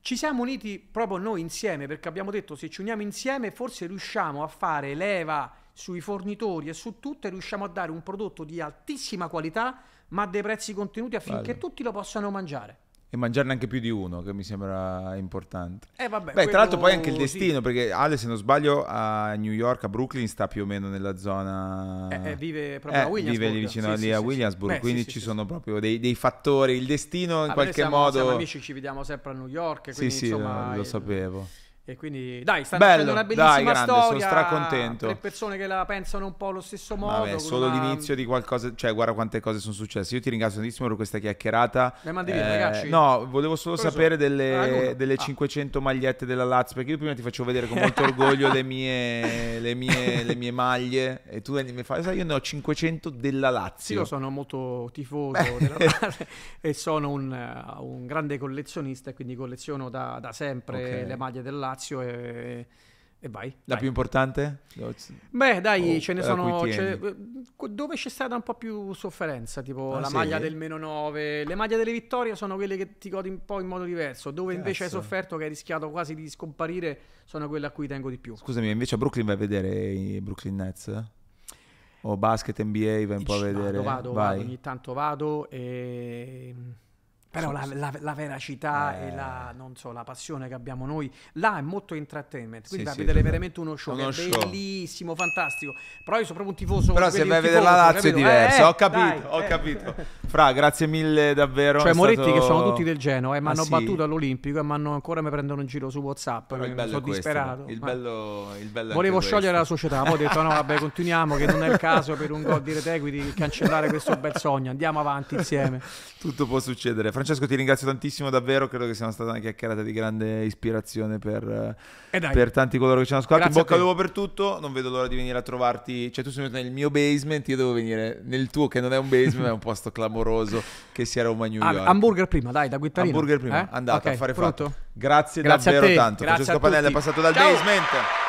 Ci siamo uniti proprio noi insieme perché abbiamo detto se ci uniamo insieme forse riusciamo a fare leva sui fornitori e su tutto e riusciamo a dare un prodotto di altissima qualità ma a dei prezzi contenuti affinché Bello. tutti lo possano mangiare. E mangiarne anche più di uno, che mi sembra importante. Eh, vabbè, Beh, quello- tra l'altro poi anche il sì. destino, perché Ale, se non sbaglio, a New York, a Brooklyn, sta più o meno nella zona... Eh, eh, vive proprio Eh, a Williamsburg. vive lì vicino Sì, lì sì, a sì, sì. Williamsburg, Beh, quindi sì, ci sì, sono sì. proprio dei, dei fattori, il destino in noi qualche siamo, modo... siamo amici, ci vediamo sempre a New York. sì, Quindi, sì, insomma, lo, lo eh, sapevo. E quindi, dai, stanno Bello, facendo una dai, bellissima grande, sono storia. stracontento. Tre persone che la pensano un po' allo stesso modo. Vabbè, solo una- l'inizio di qualcosa, cioè guarda quante cose sono successe. Io ti ringrazio tantissimo per questa chiacchierata. Le mandi via, ragazzi? No, volevo solo Cosa sapere sono? delle, Ah, delle Ah. 500 magliette della Lazio, perché io prima ti facevo vedere con molto orgoglio le mie, [LAUGHS] le mie, le mie maglie e tu mi fai, sai, io ne ho 500 della Lazio. io sono molto tifoso della Lazio [LAUGHS] e sono un, eh, un grande collezionista e quindi colleziono da, da sempre Ok. le maglie del Lazio e, e vai. La vai. più importante? Beh, dai, Oh, ce ne sono. tieni. dove c'è stata un po' più sofferenza, tipo Ah, la sì? maglia del meno 9. Le maglie delle vittorie sono quelle che ti godi un po' in modo diverso. Dove invece hai Cazzo. sofferto, che hai rischiato quasi di scomparire, sono quelle a cui tengo di più. Scusami, invece a Brooklyn vai a vedere i Brooklyn Nets? O basket NBA vai un po' a Vado, vedere? Vado, vai. vado, ogni tanto vado e... Però la, la- la veracità Eh. e la, non so, la passione che abbiamo noi là è molto entertainment. Quindi Sì, vai sì, a vedere totale. veramente uno show Uno show. bellissimo, fantastico. Però io sono proprio un tifoso. Però se vai a vedere la Lazio è diverso, Eh, ho capito, dai, ho eh. capito. Fra, grazie mille davvero. Cioè Moretti stato- che sono tutti del Genoa e mi Ah, hanno sì? battuto all'Olimpico e ancora mi prendono in giro su Whatsapp. Però il bello sono questo, disperato. Il Ma- bello, il bello Volevo sciogliere la questo. società, poi ho detto no, vabbè, continuiamo, che non è il caso per un gol di Retegui di cancellare questo bel sogno. Andiamo avanti insieme. Tutto può succedere. Francesco, ti ringrazio tantissimo davvero. Credo che sia stata una chiacchierata di grande ispirazione per, eh, per tanti coloro che ci hanno ascoltato. In bocca al lupo per tutto. Non vedo l'ora di venire a trovarti. Cioè, tu sei venuto nel mio basement, io devo venire nel tuo, che non è un basement, ma è un posto clamoroso che sia Roma New Ah, York. hamburger prima, dai, da Guittarino. Hamburger prima, Eh? andate Ok, a fare pronto? fatto. Grazie, Grazie a davvero te, tanto. grazie Francesco Panella è passato dal Ciao. basement.